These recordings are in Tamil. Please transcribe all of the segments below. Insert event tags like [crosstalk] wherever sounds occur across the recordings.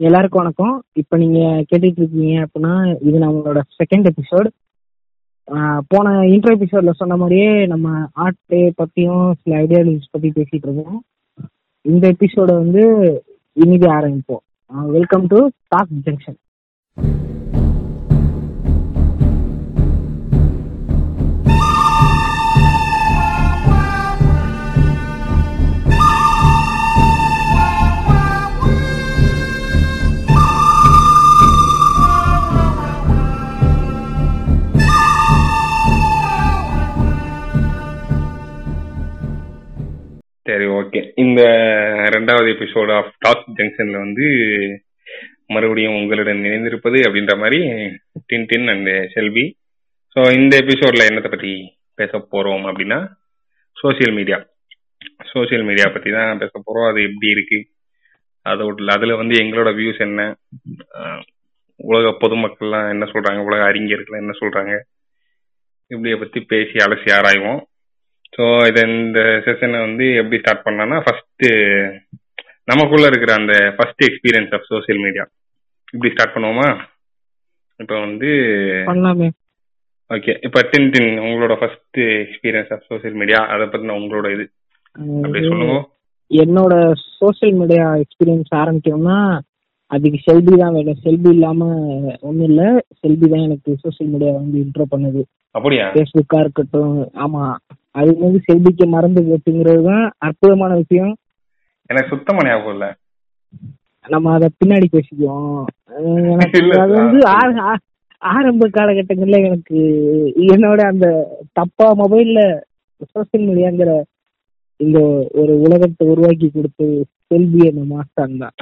எல்லாருக்கும் வணக்கம். இப்போ நீங்க கேட்டுட்டு இருக்கீங்க அப்படின்னா இது நம்மளோட செகண்ட் எபிசோட் போன இன்டர் எபிசோட்ல சொன்ன மாதிரியே நம்ம ஆர்ட் பத்தியும் சில ஐடியாலஜிஸ் பத்தி பேசிட்டு இருக்கோம் இந்த எபிசோட வந்து இனிதே ஆரம்பிப்போம். வெல்கம் டு டாக் ஜங்ஷன் சரி ஓகே இந்த ரெண்டாவது எபிசோட் ஆஃப் டாக் ஜங்ஷன்ல வந்து மறுபடியும் உங்களுடன் இணைந்திருப்பது அப்படின்ற மாதிரி டின் டின் அண்ட் செல்வி ஸோ இந்த எபிசோட்ல என்னத்தை பத்தி பேச போறோம் அப்படின்னா சோசியல் மீடியா சோசியல் மீடியா பத்தி தான் பேச போறோம். அது எப்படி இருக்கு? அதோட அதுல வந்து எங்களோட வியூஸ் என்ன? உலக பொதுமக்கள்லாம் என்ன சொல்றாங்க? உலக அறிஞர்கள் என்ன சொல்றாங்க? இப்படிய பத்தி பேசி அலசி ஆராய்வோம். ஸோ இதை இந்த செஷனை வந்து எப்படி ஸ்டார்ட் பண்ணலாம்னா ஃபர்ஸ்ட் நமக்குள்ள இருக்கிற அந்த first experience of social media இப்படி ஸ்டார்ட் பண்ணுவோமா? இப்போ வந்து ஓகே இப்போ டின் டின் உங்களோட first experience of social media அதை பத்தின உங்களோட இது. அப்படி சொல்லுங்க. என்னோட சோஷியல் மீடியா எக்ஸ்பீரியன்ஸ் ஆரம்பிக்கணும்னா அதுக்கு செல்பி தான் வேணும். செல்பி இல்லாம ஒண்ணும் இல்ல. செல்பி தான் எனக்கு சோஷியல் மீடியா வந்து இன்ட்ரோ பண்ணுது. அப்படியா? ஃபேஸ்புக்கா இருக்கட்டும் ஆமா. அது வந்து செல்பிக்கு மறந்து போட்டுங்கிறது தான் அற்புதமான விஷயம். எனக்கு சுத்தமா ஞாபகம் இல்ல. நம்ம அத பின்னாடி பேசிக்குவோம். அது வந்து ஆரம்ப காலகட்டங்கள்ல எனக்கு என்னோட அந்த தப்பா மொபைல்ல சோசியல் மீடியாங்கிற இந்த ஒரு உலகத்தை உருவாக்கி கொடுத்து செல்வி அந்த மாஸ்டர் தான்.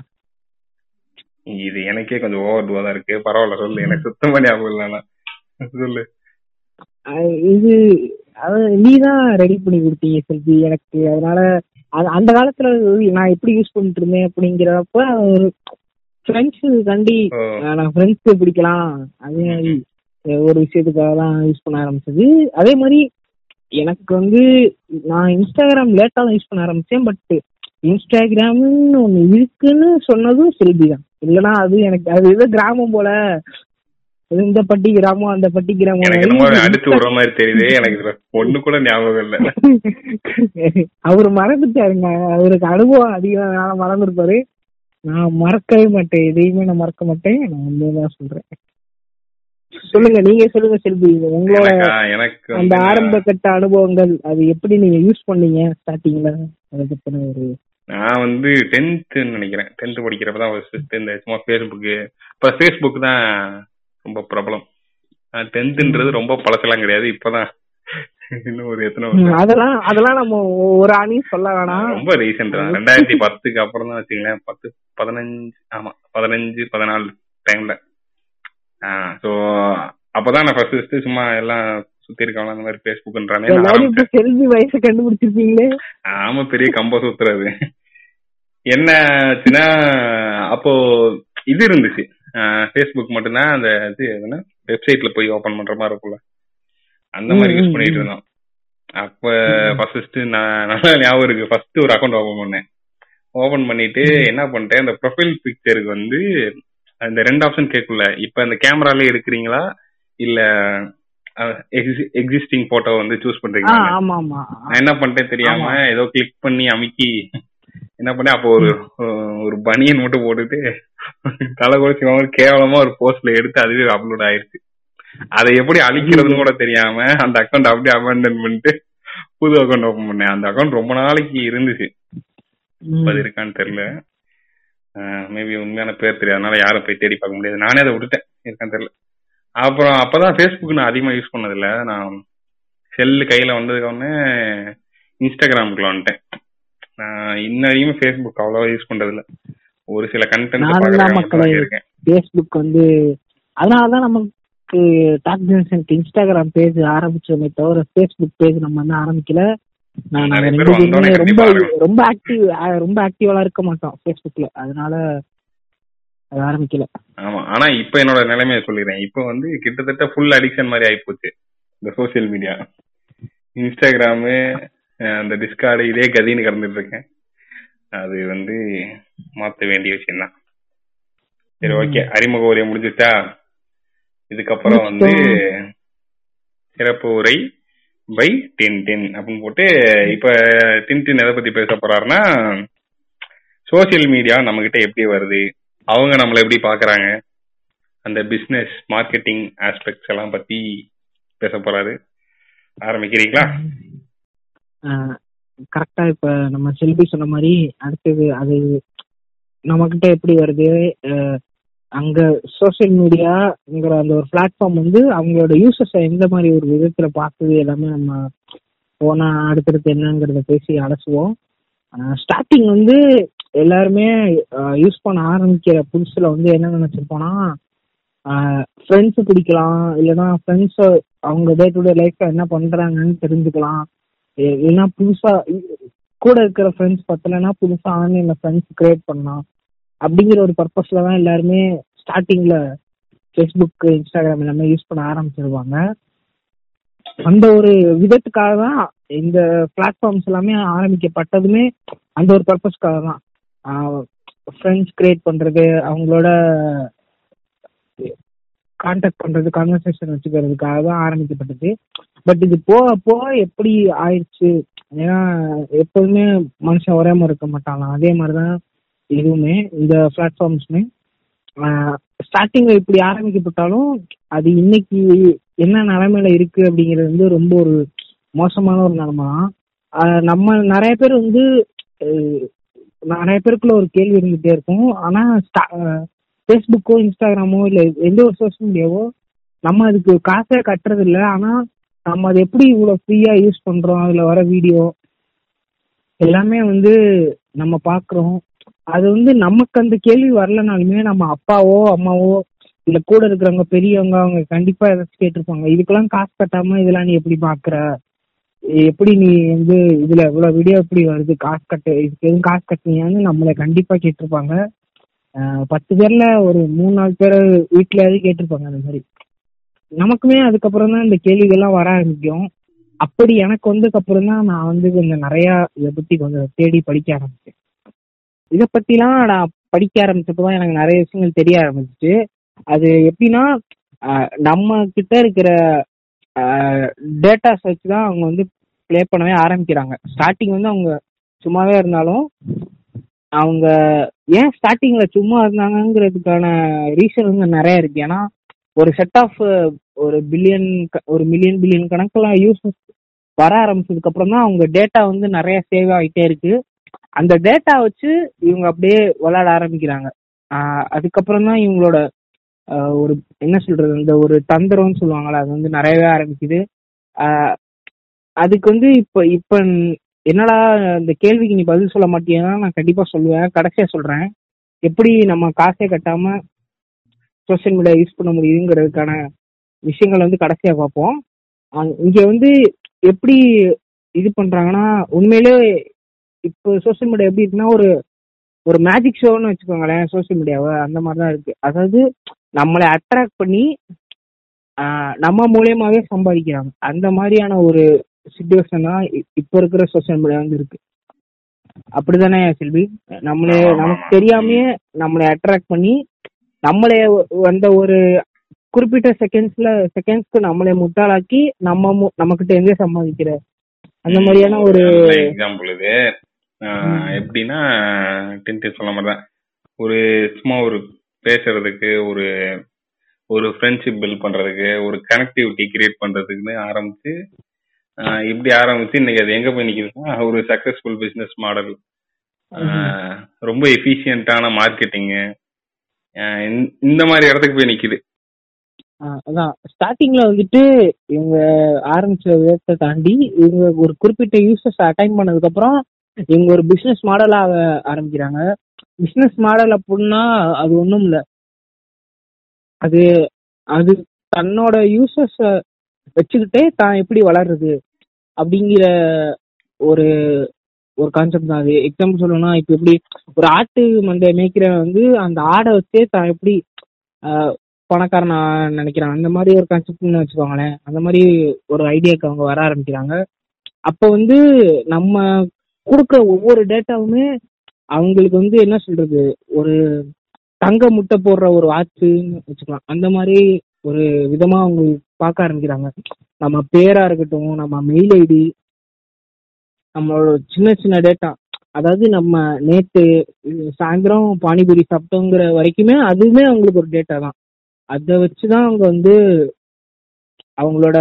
இது எனக்கே கொஞ்சம் ஓவர் டூவா தான் இருக்கு. பரவாயில்ல சொல்லு. எனக்கு சுத்தமா ஞாபகம் இல்ல. சொல்லு. இது அது நீ தான் ரெடி பண்ணி கொடுத்தீங்க செல்வி. எனக்கு அதனால அது அந்த காலத்துல நான் எப்படி யூஸ் பண்ணிட்டு இருந்தேன் அப்படிங்கிறப்ப ஒரு ஃப்ரெண்ட்ஸ் ஆஹ் நான் ஃப்ரெண்ட்ஸ் பிடிக்கலாம். அதே மாதிரி ஒரு விஷயத்துக்காக தான் யூஸ் பண்ண ஆரம்பிச்சது. அதே மாதிரி எனக்கு வந்து நான் இன்ஸ்டாகிராம் லேட்டா தான் யூஸ் பண்ண ஆரம்பிச்சேன் பட் இன்ஸ்டாகிராம்னு ஒண்ணு இருக்குன்னு சொன்னதும் செல்வி தான். இல்லைன்னா அது எனக்கு அது ஏதோ கிராமம் போல. இந்த பட்டி கிராமம் அந்த பட்டி கிராமம் அடுத்து [laughs] விடுற மாதிரி தெரியுது. எனக்கு ஒண்ணு கூட ஞாபகம் இல்ல. [laughs] அவர் மறந்துட்டாருங்க. அவருக்கு அனுபவம் அதிகம். அதனால மறந்துருப்பாரு. நான் மறக்கவே மாட்டேன். எதையுமே நான் மறக்க மாட்டேன். நான் உண்மையதான் சொல்றேன். சொல்லுங்க. நீங்க சொல்லுங்க செல்வி. உங்களோட எனக்கா? அந்த ஆரம்ப கட்ட அனுபவங்கள் அது எப்படி நீங்க யூஸ் பண்ணீங்க? ஸ்டார்டிங்ல அதை பத்தின ஒரு நான் வந்து டென்த்துன்னு நினைக்கிறேன். டென்த் படிக்கிறப்ப தான் ஃபர்ஸ்ட் இந்த சும்மா ஃபேஸ்புக்கு இப்போ ஃபேஸ்புக் தான் ரொம்ப பிரபலம். டென்த்துன்றது ரொம்ப பழசெல்லாம் கிடையாது இப்பதான். இன்னும் ஒரு எத்தனை அதெல்லாம் அதெல்லாம் நம்ம ஒரு அணியும் சொல்ல வேணாம். ரொம்ப ரீசெண்ட் தான். ரெண்டாயிரத்தி பத்துக்கு அப்புறம் தான் வச்சுங்களேன் பத்து பதினஞ்சு ஆமா பதினஞ்சு பதினாலு டைம்ல ஸோ அப்பதான் நான் ஃபர்ஸ்ட் சும்மா எல்லாம் சுத்தி இருக்காங்க அந்த மாதிரி ஆரம்பிச்சேன். செல்வி வயசு கண்டுபிடிச்சிருப்பீங்களே? ஆமா பெரிய கம்ப சுத்துறது என்ன ஆச்சுன்னா அப்போ இது இருந்துச்சு. ஃபேஸ்புக் மட்டும்தான் அந்த இது என்ன வெப்சைட்ல போய் ஓபன் பண்ற மாதிரி இருக்கும்ல. அந்த மாதிரி யூஸ் பண்ணிட்டு. இருந்தோம். அப்ப ஃபர்ஸ்ட் நான் நல்லா ஞாபகம் இருக்கு. ஃபர்ஸ்ட் ஒரு அக்கௌண்ட் ஓபன் பண்ணேன். ஓபன் பண்ணிட்டு என்ன பண்ணிட்டேன்? அந்த ப்ரொஃபைல் பிக்சருக்கு வந்து அந்த ரெண்டு ஆப்ஷன் கேட்கல இப்ப அந்த கேமரால எடுக்கிறீங்களா? இல்ல எக்ஸிஸ்டிங் போட்டோ வந்து சூஸ் பண்றீங்களா? நான் என்ன பண்ணிட்டேன் தெரியாம. ஏதோ கிளிக் பண்ணி அமுக்கி என்ன பண்ணேன் அப்போ ஒரு ஒரு பனியன் மட்டும் போட்டுட்டு தலை குறைச்சி கேவலமா ஒரு போஸ்ட்ல எடுத்து அதுவே அப்லோட் ஆயிருச்சு. அதை எப்படி அழிக்கிறதுன்னு கூட தெரியாம அந்த அக்கௌண்ட் அப்படியே அபேண்டன் பண்ணிட்டு புது அக்கௌண்ட் ஓபன் பண்ணேன். அந்த அக்கௌண்ட் ரொம்ப நாளைக்கு இருந்துச்சு. அது. இருக்கான்னு தெரியல. மேபி உண்மையான பேர் தெரியாதனால யாரும் போய் தேடி பார்க்க முடியாது. நானே அதை விட்டுட்டேன். இருக்கான்னு தெரியல. அப்புறம் அப்பதான் ஃபேஸ்புக் நான் அதிகமா யூஸ் பண்ணதில்ல. நான் செல்லு கையில வந்ததுக்கு உடனே இன்ஸ்டாகிராமுக்குள்ள வந்துட்டேன். நான் இன்ன வரையும் ஃபேஸ்புக் அவ்வளவா யூஸ் பண்றது இல்ல ஒரு சில கண்டென்ட் தான் இருக்கேன் ஃபேஸ்புக் வந்து அதனாலதான் நமக்கு டாக் ஜென்சனுக்கு இன்ஸ்டாகிராம் பேஜ் ஆரம்பிச்சோமே தவிர ஃபேஸ்புக் பேஜ் நம்ம வந்து ஆரம்பிக்கல. ரொம்ப. ரொம்ப ஆக்டிவ் ரொம்ப ஆக்டிவா இருக்க மாட்டோம் ஃபேஸ்புக்ல அதனால அது ஆரம்பிக்கல. ஆமா. ஆனா இப்ப என்னோட நிலைமையை சொல்லிடுறேன் இப்ப வந்து கிட்டத்தட்ட ஃபுல் அடிக்ஷன் மாதிரி ஆயிப்போச்சு. இந்த சோசியல் மீடியா இன்ஸ்டாகிராமு அந்த டிஸ்கார்டு இதே கதின்னு கிடந்துட்டு இருக்கேன் அது வந்து மாத்த வேண்டிய விஷயம் தான் சரி ஓகே அறிமுக உரை முடிஞ்சிட்டா? இதுக்கப்புறம் வந்து சிறப்பு உரை பை டென் டென் அப்படின்னு போட்டு இப்ப டின் டின் எதை பத்தி பேச போறாருன்னா சோசியல் மீடியா நம்ம கிட்ட எப்படி வருது? அவங்க நம்மளை எப்படி பாக்குறாங்க? அந்த பிசினஸ் மார்க்கெட்டிங் ஆஸ்பெக்ட்ஸ் எல்லாம் பத்தி பேச போறாரு. ஆரம்பிக்கிறீங்களா? கரெக்டா இப்ப நம்ம செல்வி சொன்ன மாதிரி அடுத்தது அது நம்மக்கிட்ட எப்படி வருது? அங்கே அங்க சோஷியல் மீடியாங்கிற அந்த ஒரு பிளாட்ஃபார்ம் வந்து அவங்களோட யூசர்ஸை எந்த மாதிரி ஒரு விதத்துல பார்க்குது? எல்லாமே நம்ம போனா அடுத்தடுத்து என்னங்கிறத பேசி அலசுவோம். ஸ்டார்டிங் வந்து எல்லாருமே யூஸ் பண்ண ஆரம்பிக்கிற புதுசுல வந்து என்ன நினைச்சிருப்போம்னா ஃப்ரெண்ட்ஸு பிடிக்கலாம். இல்லைன்னா ஃப்ரெண்ட்ஸை அவங்க டே டு டே லைஃப்ல என்ன பண்றாங்கன்னு தெரிஞ்சுக்கலாம். இல்லைன்னா புதுசா கூட இருக்கிற ஃப்ரெண்ட்ஸ் பத்தலைன்னா புதுசா ஆன்லைன்ல ஃப்ரெண்ட்ஸ் கிரியேட் பண்ணலாம். அப்படிங்கிற ஒரு பர்பஸ்ல தான் எல்லாருமே ஸ்டார்டிங்ல ஃபேஸ்புக் இன்ஸ்டாகிராம் எல்லாமே யூஸ் பண்ண ஆரம்பிச்சிருவாங்க. அந்த ஒரு விதத்துக்காக தான் இந்த பிளாட்ஃபார்ம்ஸ் எல்லாமே ஆரம்பிக்கப்பட்டதுமே அந்த ஒரு பர்பஸ்க்காக தான். ஃப்ரெண்ட்ஸ் கிரியேட் பண்றது அவங்களோட கான்டாக்ட் பண்றது கான்வர்சேஷன் வச்சுக்கிறதுக்காக தான் ஆரம்பிக்கப்பட்டது. பட் இது போக போக எப்படி ஆயிடுச்சு? ஏன்னா எப்போதுமே மனுஷன் ஒரே மாதிரி இருக்க மாட்டாங்க அதே மாதிரி தான் இதுவுமே இந்த பிளாட்ஃபார்ம்ஸுமே ஸ்டார்டிங்ல இப்படி ஆரம்பிக்கப்பட்டாலும் அது இன்னைக்கு என்ன நிலைமையில இருக்கு அப்படிங்கிறது வந்து ரொம்ப ஒரு மோசமான ஒரு நிலைமை தான். நம்ம நிறைய பேர் வந்து நிறைய பேருக்குள்ள ஒரு கேள்வி இருந்துகிட்டே இருக்கும். ஆனா ஃபேஸ்புக்கோ இன்ஸ்டாகிராமோ இல்ல எந்த ஒரு சோஷியல் மீடியாவோ நம்ம அதுக்கு காசே கட்டுறது இல்லை. ஆனா நம்ம அதை எப்படி இவ்வளவு ஃப்ரீயா யூஸ் பண்றோம்? அதுல வர வீடியோ எல்லாமே வந்து நம்ம பாக்குறோம். அது வந்து நமக்கு அந்த கேள்வி வரலனாலுமே நம்ம அப்பாவோ அம்மாவோ இல்ல கூட இருக்கிறவங்க பெரியவங்க அவங்க கண்டிப்பா ஏதாச்சும் கேட்டிருப்பாங்க. இதுக்கெல்லாம் காசு கட்டாம இதெல்லாம் நீ எப்படி பாக்குற? எப்படி நீ வந்து இதுல இவ்வளவு வீடியோ எப்படி வருது? காசு கட்டு இதுக்கு எதுவும் காசு கட்டினியான்னு நம்மளை கண்டிப்பா கேட்டிருப்பாங்க. பத்து பேர்ல ஒரு மூணு நாலு பேர் வீட்லயாவது கேட்டிருப்பாங்க அந்த மாதிரி. நமக்குமே அதுக்கப்புறம் தான் இந்த கேள்விகள்லாம் வர ஆரம்பிக்கும். அப்படி எனக்கு வந்ததுக்கு அப்புறம் தான் நான் வந்து கொஞ்சம் நிறைய இதை பத்தி கொஞ்சம் தேடி படிக்க ஆரம்பிச்சேன். இதை பத்திலாம் நான் படிக்க ஆரம்பிச்சப்பதான் எனக்கு நிறைய விஷயங்கள் தெரிய ஆரம்பிச்சிச்சு. அது எப்படின்னா நம்ம கிட்ட இருக்கிற டேட்டாஸ் வச்சு தான் அவங்க வந்து ப்ளே பண்ணவே ஆரம்பிக்கிறாங்க. ஸ்டார்டிங் வந்து அவங்க சும்மாவே இருந்தாலும் அவங்க ஏன் ஸ்டார்டிங்ல சும்மா இருந்தாங்கங்கிறதுக்கான ரீசன் வந்து நிறைய இருக்கு. ஏன்னா ஒரு செட் ஆஃப் uh, ஒரு பில்லியன் ஒரு மில்லியன் பில்லியன் கணக்கெல்லாம் யூசஸ் வர ஆரம்பிச்சதுக்கு அப்புறம் தான் அவங்க டேட்டா வந்து நிறைய சேவ் ஆகிட்டே இருக்கு. அந்த டேட்டா வச்சு இவங்க அப்படியே விளையாட ஆரம்பிக்கிறாங்க. அதுக்கப்புறம் தான் இவங்களோட ஒரு என்ன சொல்றது அந்த ஒரு தந்திரம்னு சொல்லுவாங்களா அது வந்து நிறையவே ஆரம்பிக்குது. அதுக்கு வந்து இப்ப இப்ப என்னடா இந்த கேள்விக்கு நீ பதில் சொல்ல மாட்டீங்கன்னா நான் கண்டிப்பா சொல்லுவேன். கடைசியா சொல்றேன். எப்படி நம்ம காசே கட்டாம சோஷியல் மீடியா யூஸ் பண்ண முடியுங்கிறதுக்கான விஷயங்கள் வந்து கடைசியா பார்ப்போம். இங்க வந்து எப்படி இது பண்றாங்கன்னா உண்மையிலே இப்போ சோஷியல் மீடியா எப்படி இருக்குன்னா ஒரு ஒரு மேஜிக் ஷோன்னு வச்சுக்கோங்களேன் சோஷியல் மீடியாவை அந்த மாதிரி தான் இருக்கு. அதாவது நம்மளை அட்ராக்ட் பண்ணி நம்ம மூலியமாவே சம்பாதிக்கிறாங்க. அந்த மாதிரியான ஒரு சுச்சுவேஷன் தான் இப்போ இருக்கிற சோஷியல் மீடியா வந்து இருக்கு. அப்படிதானே செல்வி? நம்மளே நமக்கு. தெரியாமயே நம்மளை அட்ராக்ட் பண்ணி நம்மளே அந்த ஒரு குறிப்பிட்ட செகண்ட்ஸ்ல செகண்ட்ஸ்க்கு நம்மளே முட்டாளாக்கி நம்ம நம்மகிட்ட இருந்தே சம்பாதிக்கிற. அந்த மாதிரியான ஒரு எக்ஸாம்பிள் இது. எப்படின்னா டென்த் சொன்ன மாதிரி தான் ஒரு சும்மா ஒரு பேசுறதுக்கு ஒரு ஒரு ஃப்ரெண்ட்ஷிப் பில்ட் பண்றதுக்கு ஒரு கனெக்டிவிட்டி கிரியேட் பண்றதுக்குன்னு ஆரம்பிச்சு இப்படி ஆரம்பிச்சு இன்னைக்கு அது எங்க போய் நிக்குதுன்னா ஒரு சக்சஸ்ஃபுல் பிசினஸ் மாடல் ரொம்ப எஃபிஷியன்ட்டான மார்க்கெட்டிங்கு இந்த மாதிரி இடத்துக்கு போய் நிக்குது. அதான். ஸ்டார்டிங்ல வந்துட்டு இவங்க ஆரம்பிச்ச விதத்தை தாண்டி இவங்க ஒரு குறிப்பிட்ட யூசர்ஸ் அட்டைன் பண்ணதுக்கு அப்புறம் இவங்க ஒரு பிசினஸ் மாடலாக ஆரம்பிக்கிறாங்க. பிசினஸ் மாடல் அப்படின்னா அது ஒன்றும் இல்லை. அது அது தன்னோட யூசர்ஸ வச்சுக்கிட்டே தான் எப்படி வளர்றது அப்படிங்கிற ஒரு ஒரு கான்செப்ட் தான். அது எக்ஸாம்பிள் சொல்லணும்னா இப்போ எப்படி ஒரு ஆட்டு மந்தை மேய்க்கிறவன் வந்து அந்த ஆடை வச்சே தான் எப்படி ஆஹ் பணக்காரன் நினைக்கிறான். அந்த மாதிரி ஒரு கான்செப்ட்னு வச்சுக்கோங்களேன். அந்த மாதிரி ஒரு ஐடியாக்கு அவங்க வர ஆரம்பிக்கிறாங்க. அப்போ வந்து நம்ம கொடுக்குற ஒவ்வொரு டேட்டாவுமே அவங்களுக்கு வந்து என்ன சொல்றது? ஒரு தங்க முட்டை போடுற ஒரு வாட்சுன்னு வச்சுக்கலாம். அந்த மாதிரி ஒரு விதமா அவங்க பார்க்க ஆரம்பிக்கிறாங்க. நம்ம பேரா இருக்கட்டும் நம்ம மெயில் ஐடி நம்மளோட சின்ன சின்ன டேட்டா அதாவது நம்ம நேத்து சாயந்தரம் பானிபூரி சாப்பிட்டோங்கிற வரைக்குமே அதுவுமே அவங்களுக்கு ஒரு டேட்டா தான். அதை வச்சுதான் அவங்க வந்து அவங்களோட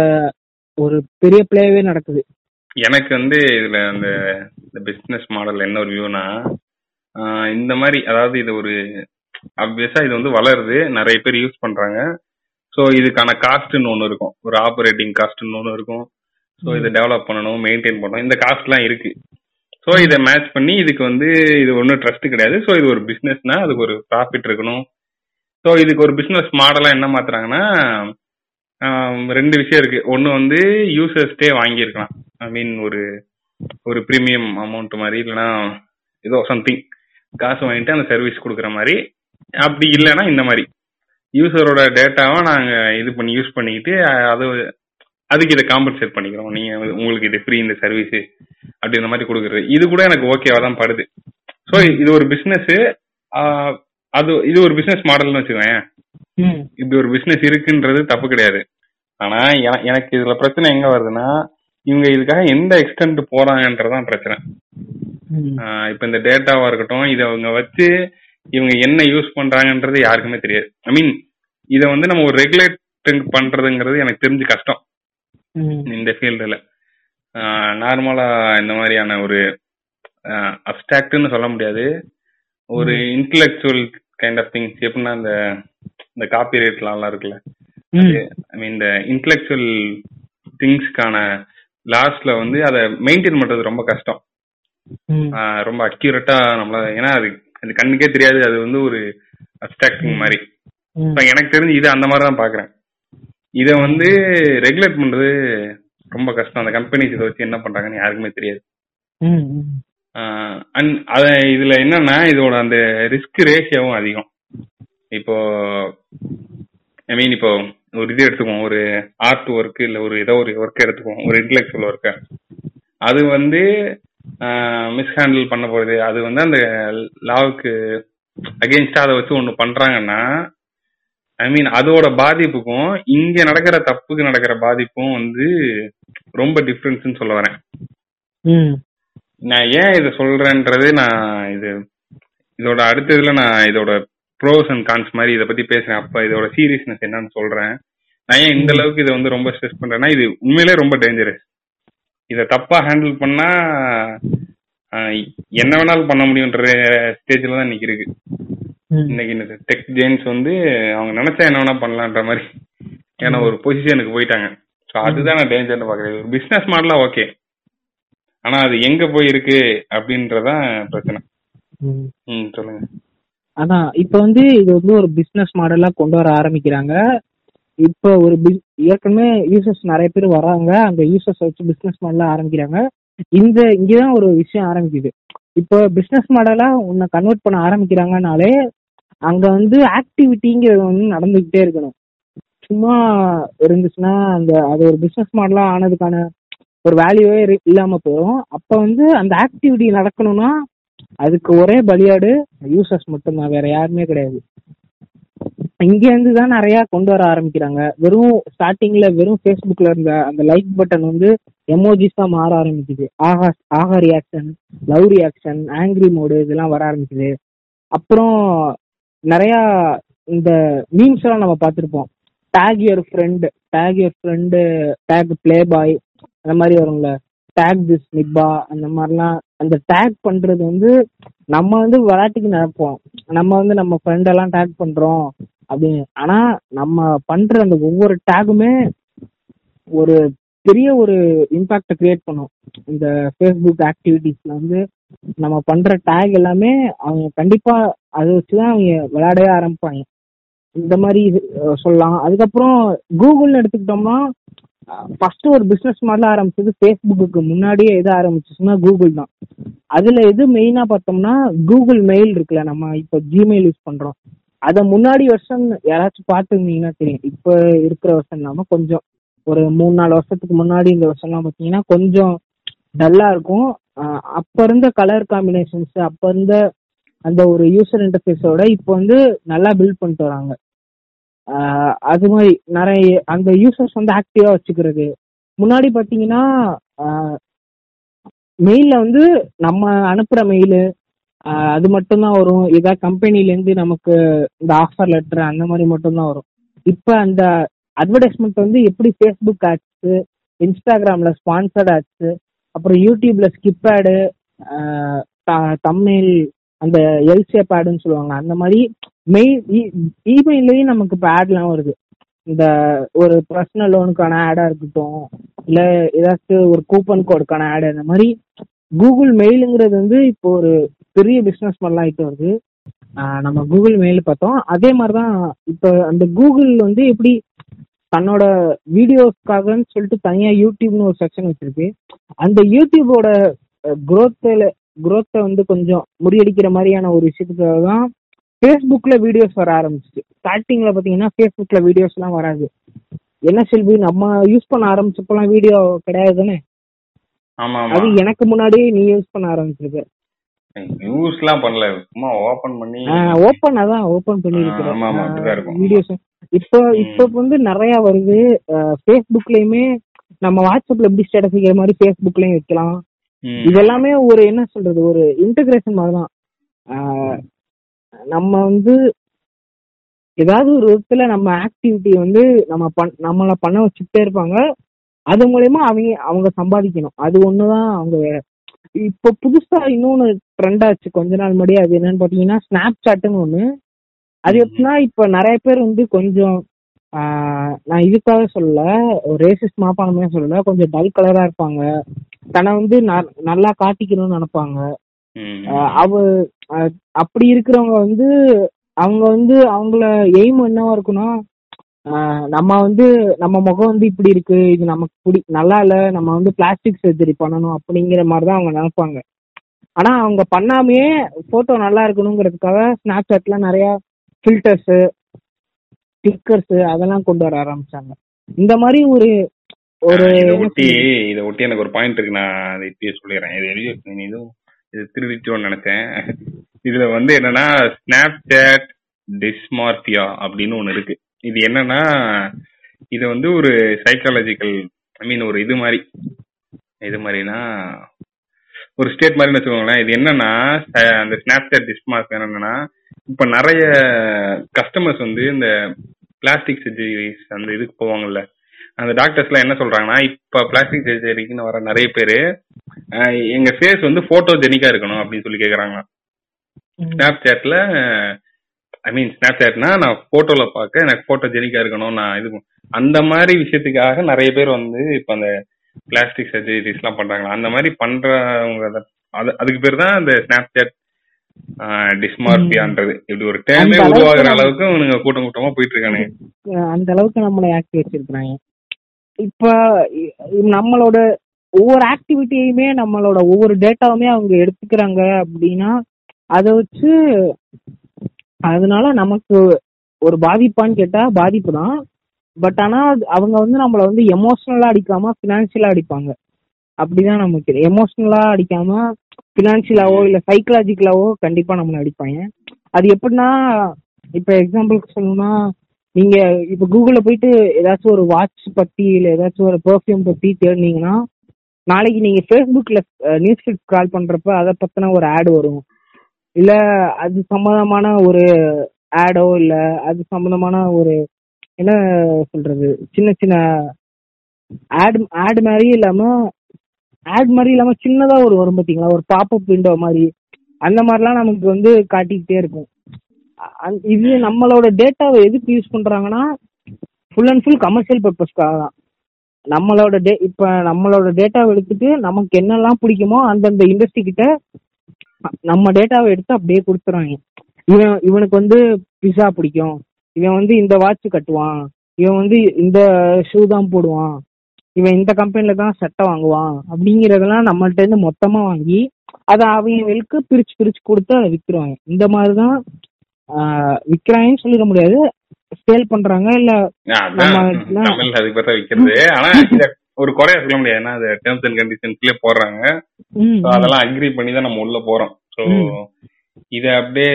ஒரு பெரிய பிளேவே நடக்குது. எனக்கு வந்து இதுல அந்த இந்த பிசினஸ் மாடல் என்ன ஒரு வியூனா இந்த மாதிரி அதாவது இது ஒரு அப்வியஸா இது வந்து வளருது. நிறைய பேர் யூஸ் பண்றாங்க. ஸோ இதுக்கான காஸ்ட்னு ஒன்று இருக்கும். ஒரு ஆப்ரேட்டிங் காஸ்ட்னு ஒன்று இருக்கும். ஸோ இதை டெவலப் பண்ணணும் மெயின்டைன் பண்ணணும். இந்த காஸ்ட்லாம் இருக்கு. ஸோ இதை மேட்ச் பண்ணி இதுக்கு வந்து இது ஒன்றும் ட்ரஸ்ட் கிடையாது. ஸோ இது ஒரு பிஸ்னஸ்னா அதுக்கு ஒரு ப்ராஃபிட் இருக்கணும். ஸோ இதுக்கு ஒரு பிஸ்னஸ் மாடலாக என்ன மாத்துறாங்கன்னா ரெண்டு விஷயம் இருக்கு. ஒன்று வந்து யூசர்ஸ்டே வாங்கியிருக்கலாம். ஐ மீன் ஒரு ஒரு ப்ரீமியம் அமௌண்ட் மாதிரி இல்லைன்னா ஏதோ சம்திங் காசு வாங்கிட்டு அந்த சர்வீஸ் கொடுக்குற மாதிரி. அப்படி இல்லைன்னா இந்த மாதிரி. யூசரோட டேட்டாவை நாங்கள் இது பண்ணி யூஸ் பண்ணிக்கிட்டு அது அதுக்கு இதை காம்பன்சேட் பண்ணிக்கிறோம். நீங்கள் உங்களுக்கு இது ஃப்ரீ இந்த சர்வீஸ் அப்படின்ற மாதிரி கொடுக்குறது. இது கூட எனக்கு ஓகேவா தான் படுது. ஸோ இது ஒரு பிஸ்னஸ் அது இது ஒரு பிஸ்னஸ் மாடல்னு வச்சுக்கோங்க இப்படி ஒரு பிசினஸ் இருக்குன்றது தப்பு கிடையாது. ஆனா என- எனக்கு இதுல பிரச்சனை எங்க வருதுன்னா இவங்க இதுக்காக எந்த எக்ஸ்டென்ட் போறாங்கன்றதான் பிரச்சனை. இப்ப இந்த டேட்டாவா இருக்கட்டும் இதை அவங்க வச்சு இவங்க என்ன யூஸ் பண்றாங்கன்றது யாருக்குமே தெரியாது. ஐ மீன் இதை வந்து நம்ம ஒரு ரெகுலேட் பண்றதுங்கிறது எனக்கு தெரிஞ்சு கஷ்டம். இந்த ஃபீல்டுல நார்மலா இந்த மாதிரியான ஒரு அப்டாக்ட்னு சொல்ல முடியாது. ஒரு இன்டலெக்சுவல் கைண்ட் ஆஃப் திங்ஸ் எப்படின்னா இந்த இந்த காப்பி ரேட்லாம் இருக்குல்ல. ஐ மீன் இந்த இன்டலெக்சுவல் திங்ஸ்க்கான லாஸ்ட்ல வந்து அதை மெயின்டைன் பண்றது ரொம்ப கஷ்டம். ரொம்ப அக்யூரேட்டா நம்மளால ஏன்னா அது அது கண்ணுக்கே தெரியாது. அது வந்து ஒரு அப்டாக்டிங் மாதிரி. எனக்கு தெரிஞ்சு இது அந்த மாதிரி தான் பாக்குறேன். இதை வந்து ரெகுலேட் பண்றது ரொம்ப கஷ்டம். அந்த கம்பெனிஸ் இதை வச்சு என்ன பண்றாங்கன்னு யாருக்குமே தெரியாது. அண்ட் அத இதுல என்னன்னா இதோட அந்த ரிஸ்க் ரேஷியோவும் அதிகம். இப்போ ஐ மீன் இப்போ ஒரு இது எடுத்துக்குவோம். ஒரு ஆர்ட் ஒர்க் இல்ல ஒரு ஏதோ ஒரு ஒர்க் எடுத்துக்குவோம். ஒரு இன்டெலெக்சுவல் ஒர்க்க அது வந்து மிஸ்ஹேண்டில் பண்ண போறது. அது வந்து அந்த லாவுக்கு அகெயின்ஸ்டா அதை வச்சு ஒன்று பண்றாங்கன்னா ஐ மீன் அதோட பாதிப்புக்கும் இங்க நடக்கிற தப்புக்கு நடக்கிற பாதிப்பும் வந்து ரொம்ப டிஃப்ரென்ஸ்னு சொல்ல வரேன். நான் ஏன் இதை சொல்றேன்றது நான் இது இதோட அடுத்த இதுல நான் இதோட ப்ரோஸ் அண்ட் கான்ஸ் மாதிரி இதை பத்தி பேசுறேன். அப்ப இதோட சீரியஸ்னஸ் என்னன்னு சொல்றேன். நான் ஏன் இந்த அளவுக்கு இதை வந்து ரொம்ப ஸ்ட்ரெஸ் பண்றேன்னா இது உண்மையிலே ரொம்ப டேஞ்சரஸ் இதை தப்பா ஹேண்டில் பண்ணா என்ன வேணாலும் பண்ண முடியுன்ற ஸ்டேஜ்ல தான் இன்னைக்கு இருக்கு. இன்னைக்கு இந்த டெக் ஜெயின்ஸ் வந்து அவங்க நினைச்சா என்ன வேணா பண்ணலான்ற மாதிரி. ஏன்னா ஒரு பொசிஷனுக்கு போயிட்டாங்க. ஸோ அதுதான் நான் டேஞ்சர்னு பாக்குறேன் ஒரு பிசினஸ் மாடலா ஓகே ஆனா அது எங்க போய் இருக்கு அப்படின்றதான் பிரச்சனை. ம். சொல்லுங்க. அதான் இப்ப வந்து இது வந்து ஒரு பிசினஸ் மாடலா கொண்டு வர ஆரம்பிக்கிறாங்க. இப்ப ஒரு ஏற்கனவே யூசர்ஸ் நிறைய பேர் வராங்க. அந்த யூசர்ஸ் வச்சு பிசினஸ் மாடலா ஆரம்பிக்கிறாங்க. இந்த இங்கதான் ஒரு விஷயம் ஆரம்பிக்குது. இப்போ பிசினஸ் மாடலா உன்னை கன்வெர்ட் பண்ண ஆரம்பிக்கிறாங்கனாலே அங்க வந்து ஆக்டிவிட்டிங்கிறது வந்து நடந்துகிட்டே இருக்கணும். சும்மா இருந்துச்சுன்னா அந்த அது ஒரு பிசினஸ் மாடலா ஆனதுக்கான ஒரு வேல்யூவே இல்லாம போயிடும் அப்ப வந்து அந்த ஆக்டிவிட்டி நடக்கணும்னா அதுக்கு ஒரே பலியாடு யூசர்ஸ் மட்டும்தான் வேற யாருமே கிடையாது. இங்க இருந்து தான் நிறைய கொண்டு வர ஆரம்பிக்கிறாங்க. வெறும் ஸ்டார்டிங்ல வெறும் ஃபேஸ்புக்ல இருந்த அந்த லைக் பட்டன் வந்து எமோஜிஸ் தான் மாற ஆரம்பிக்குது. ஆஹா ஆஹா reaction love reaction angry mode இதெல்லாம் வர ஆரம்பிக்குது. அப்புறம் நிறைய இந்த மீம்ஸ் எல்லாம் நம்ம பார்த்துருப்போம். Tag your friend tag your friend tag playboy அந்த மாதிரி வரும்ல. டேக் திஸ் நிப்பா அந்த மாதிரிலாம். அந்த டேக் பண்றது வந்து நம்ம வந்து விளையாட்டுக்கு நினைப்போம். நம்ம வந்து நம்ம ஃப்ரெண்டெல்லாம் டேக் பண்றோம் அப்படின்னு. ஆனா நம்ம பண்ற அந்த ஒவ்வொரு டேகுமே ஒரு பெரிய ஒரு இம்பாக்ட கிரியேட் பண்ணும். இந்த ஃபேஸ்புக் ஆக்டிவிட்டீஸ்ல வந்து நம்ம பண்ற டேக் எல்லாமே அவங்க கண்டிப்பா அதை வச்சுதான் அவங்க விளையாடவே ஆரம்பிப்பாங்க. இந்த மாதிரி இது, சொல்லலாம். அதுக்கப்புறம் கூகுள்னு எடுத்துக்கிட்டோம்னா ஃபர்ஸ்ட் ஒரு பிசினஸ் மாதிரிலாம் ஆரம்பிச்சது ஃபேஸ்புக்கு முன்னாடியே எது ஆரம்பிச்சிச்சுன்னா கூகுள் தான். அதுல எது மெயினா பார்த்தோம்னா கூகுள் மெயில் இருக்குல்ல நம்ம இப்போ ஜிமெயில் யூஸ் பண்றோம். அதை முன்னாடி வருஷம் யாராச்சும் பார்த்துருந்தீங்கன்னா தெரியும். இப்போ இருக்கிற வருஷம் இல்லாம கொஞ்சம் ஒரு மூணு நாலு வருஷத்துக்கு முன்னாடி இந்த வருஷம்லாம் பார்த்தீங்கன்னா கொஞ்சம் டல்லா இருக்கும். அப்போ அப்ப இருந்த கலர் காம்பினேஷன்ஸ் அப்ப இருந்த அந்த ஒரு யூசர் இன்டர்ஃபேஸோட இப்போ வந்து நல்லா பில்ட் பண்ணிட்டு வராங்க. அது மாதிரி நிறைய அந்த யூசர்ஸ் வந்து ஆக்டிவா வச்சுக்கிறது. முன்னாடி பாத்தீங்கன்னா மெயிலில் வந்து நம்ம அனுப்புற மெயிலு அது மட்டும்தான் வரும். ஏதாவது கம்பெனில இருந்து நமக்கு இந்த ஆஃபர் லெட்டர் அந்த மாதிரி மட்டும்தான் வரும். இப்ப அந்த அட்வர்டைஸ்மெண்ட் வந்து எப்படி ஃபேஸ்புக் ஆட்ஸ் இன்ஸ்டாகிராம்ல ஸ்பான்சர்ட் ஆட்ஸ் அப்புறம் யூடியூப்ல ஸ்கிப் ஆடு தம்மெயில் அந்த எல்சேப் ஆடுன்னு சொல்லுவாங்க அந்த மாதிரி மெயில் e, இமெயிலையும் நமக்கு இப்போ ஆட்லாம் வருது. இந்த ஒரு பர்சனல் லோனுக்கான ஆடா இருக்கட்டும் இல்ல ஏதாச்சும் ஒரு கூப்பன் கோடுக்கான ஆடு அந்த மாதிரி கூகுள் மெயிலுங்கிறது வந்து இப்போ ஒரு பெரிய பிசினஸ் மாதிரிலாம் ஆயிட்டு வருது. நம்ம கூகுள் மெயில் பார்த்தோம். அதே மாதிரிதான் இப்போ அந்த கூகுள் வந்து எப்படி தன்னோட வீடியோஸ்க்காகன்னு சொல்லிட்டு தனியா யூடியூப்னு ஒரு செக்ஷன் வச்சிருக்கு. அந்த யூடியூபோட குரோத்தில் குரோத்தை வந்து கொஞ்சம் முறியடிக்கிற மாதிரியான ஒரு விஷயத்துக்காக தான் ஃபேஸ்புக்கில் வீடியோஸ் வர ஆரம்பிச்சிச்சு. ஸ்டார்டிங்கில் பார்த்தீங்கன்னா ஃபேஸ்புக்கில் வீடியோஸ்லாம் வராது. என்ன செல்வி நம்ம யூஸ் பண்ண ஆரம்பிச்சப்பெல்லாம் வீடியோ கிடையாது தானே? ஆமா அது எனக்கு முன்னாடியே நீ யூஸ் பண்ண ஆரம்பிச்சிருக்க. யூஸ்லாம் பண்ணல. சும்மா ஓபன் பண்ணி ஓப்பன் அதான் அப்படிதான் பண்ணிருக்கிறேன் இருக்கும். வீடியோஸ் இப்போ இப்போ வந்து நிறைய வருது. ஃபேஸ்புக்லயுமே நம்ம வாட்ஸ்அப்ல எப்படி ஸ்டேட்டஸ் வைக்கிற மாதிரி ஃபேஸ்புக்லயும் வைக்கலாம். இது எல்லாமே ஒரு என்ன சொல்றது ஒரு இன்டகிரேஷன் மாதிரி தான் ஆஹ் நம்ம வந்து ஏதாவது ஒரு விதத்துல நம்ம ஆக்டிவிட்டி வந்து நம்ம பண் நம்மள பண்ண வச்சுட்டே இருப்பாங்க. அது மூலயமா அவங்க அவங்க சம்பாதிக்கணும். அது ஒண்ணுதான் அவங்க இப்போ புதுசா இன்னொன்னு ட்ரெண்ட் ஆச்சு கொஞ்ச நாள் முன்னாடி அது என்னன்னு பாத்தீங்கன்னா ஸ்னாப் சாட்னு ஒண்ணு. அது எப்படின்னா இப்ப நிறைய பேர் வந்து கொஞ்சம் ஆஹ் நான் இதுக்காக சொல்லல ஒரு ரேசிஸ்ட் மாப்பானமே சொல்லல கொஞ்சம் டல் கலரா இருப்பாங்க. தன்னை வந்து ந- நல்லா காட்டிக்கணும்னு நினைப்பாங்க. அவ அப்படி இருக்கிறவங்க வந்து அவங்க வந்து அவங்கள எய்ம் என்னவா இருக்குன்னா நம்ம வந்து நம்ம முகம் வந்து இப்படி இருக்கு இது நமக்கு பிடி நல்லா இல்ல நம்ம வந்து பிளாஸ்டிக் சர்ஜரி பண்ணணும் அப்படிங்கிற மாதிரி தான் அவங்க நினைப்பாங்க. ஆனா அவங்க பண்ணாமையே போட்டோ நல்லா இருக்கணுங்கிறதுக்காக ஸ்னாப் சாட்ல நிறைய ஃபில்டர்ஸ் கிளிக்கர்ஸ் அதெல்லாம் கொண்டு வர ஆரம்பிச்சாங்க. இந்த மாதிரி ஒரு ஒரு இதை ஒட்டி? இதை ஒட்டி எனக்கு ஒரு பாயிண்ட் இருக்கு. நான் அதை இப்பயே சொல்லிடுறேன். இது எழுதி இதுவும் இது திருடிட்டோன்னு நினைச்சேன். இதுல வந்து என்னன்னா ஸ்னாப் சேட் டிஸ்மார்பியா அப்படின்னு ஒண்ணு இருக்கு. இது என்னன்னா இது வந்து ஒரு சைக்காலஜிக்கல் ஐ மீன் ஒரு இது மாதிரி. இது மாதிரினா ஒரு ஸ்டேட் மாதிரி வச்சுக்கோங்களேன். இது என்னன்னா அந்த ஸ்னாப் சேட் டிஸ்மார்க் என்னன்னா இப்ப நிறைய கஸ்டமர்ஸ் வந்து இந்த பிளாஸ்டிக் சர்ஜரிஸ் அந்த இதுக்கு போவாங்கல்ல. அந்த டாக்டர்ஸ்லாம் என்ன சொல்றாங்கன்னா இப்ப பிளாஸ்டிக் சர்ஜரிக்குன்னு வர நிறைய பேரு எங்க ஃபேஸ் வந்து போட்டோ ஜெனிக்கா இருக்கணும் அப்படின்னு சொல்லி கேக்குறாங்க. ஸ்னாப் சாட்ல ஐ மீன் ஸ்னாப் சாட்னா நான் போட்டோல பார்க்க எனக்கு போட்டோ ஜெனிக்கா இருக்கணும் நான் இது அந்த மாதிரி விஷயத்துக்காக நிறைய பேர் வந்து இப்ப அந்த பிளாஸ்டிக் சர்ஜரிஸ் எல்லாம் பண்றாங்க அந்த மாதிரி பண்றவங்க அத- அது- அதுக்கு பேர் தான் இந்த ஸ்னாப் சாட் டிஸ்மார்பியான்றது இப்படி ஒரு டேமே அந்த உருவாகுற அளவுக்கு இவனுங்க கூட்டம் கூட்டமா போயிட்டு இருக்கானுங்க. அந்த அளவுக்கு நம்மளை ஆக்டிவ் வச்சிருக்கிறாங்க இப்ப நம்மளோட ஒவ்வொரு ஆக்டிவிட்டியுமே நம்மளோட ஒவ்வொரு டேட்டாவுமே அவங்க எடுத்துக்கிறாங்க அப்படின்னா அதை வச்சு அதனால நமக்கு ஒரு பாதிப்பான்னு கேட்டா பாதிப்பு தான். பட் ஆனா அது- அவங்க வந்து நம்மள வந்து எமோஷனலா அடிக்காம பினான்சியலா அடிப்பாங்க. அப்படிதான் நமக்கு எமோஷனலா அடிக்காம பினான்சியலாவோ இல்ல சைக்கலாஜிக்கலாவோ கண்டிப்பா நம்மளை அடிப்பாங்க. அது எப்படின்னா இப்ப எக்ஸாம்பிளுக்கு சொல்லணும்னா நீங்க இப்ப கூகுள்ல போயிட்டு ஏதாச்சும் ஒரு வாட்ச் பத்தி இல்ல ஏதாச்சும் ஒரு பெர்ஃப்யூம் பத்தி தேடினீங்கன்னா நாளைக்கு நீங்க ஃபேஸ்புக்ல நியூஸ் ஃபீட் கால் பண்றப்ப அதை பத்தின ஒரு ஆட் வரும். இல்ல அது சம்பந்தமான ஒரு ஆடோ இல்ல அது சம்பந்தமான ஒரு என்ன சொல்றது சின்ன சின்ன ஆட் ஆட் மாதிரி இல்லாம ஆட் மாதிரி இல்லாம சின்னதா ஒரு வரும் பாத்தீங்களா? ஒரு பாப்அப் விண்டோ மாதிரி அந்த மாதிரிலாம் நமக்கு வந்து காட்டிக்கிட்டே இருக்கும். இது நம்மளோட டேட்டாவை எதுக்கு யூஸ் பண்றாங்கன்னா ஃபுல் அண்ட் ஃபுல் கமர்ஷியல் பர்பஸ்க்காக தான். நம்மளோட டே இப்ப நம்மளோட டேட்டாவை எடுத்துட்டு நமக்கு என்னெல்லாம் பிடிக்குமோ அந்தந்த இண்டஸ்ட்ரி கிட்ட நம்ம டேட்டாவை எடுத்து அப்படியே கொடுத்துறாங்க. இவன் இவனுக்கு வந்து பிஸா பிடிக்கும். இவன் வந்து இந்த வாட்ச் கட்டுவான். இவன் வந்து இந்த ஷூ தான் போடுவான். இவன் இந்த கம்பெனில தான் சட்டை வாங்குவான். அப்படிங்கறதெல்லாம் நம்மள்ட்ட இருந்து மொத்தமா வாங்கி அதை அவங்களுக்கு பிரிச்சு பிரிச்சு கொடுத்து அதை வித்துருவாங்க. இந்த மாதிரிதான் தான் விக்கிறாங்கன்னு சொல்லிட முடியாது. சேல் பண்றாங்க இல்ல அதுக்கு பார்த்தா விக்கிறது. ஆனா [laughs] இத ஒரு குறைய சொல்ல முடியாது. ஏன்னா அது டேர்ம்ஸ் அண்ட் கண்டிஷன்ஸ்லயே போடுறாங்க. அதெல்லாம் அக்ரி பண்ணி தான் நம்ம உள்ள போறோம். ஸோ. இத அப்படியே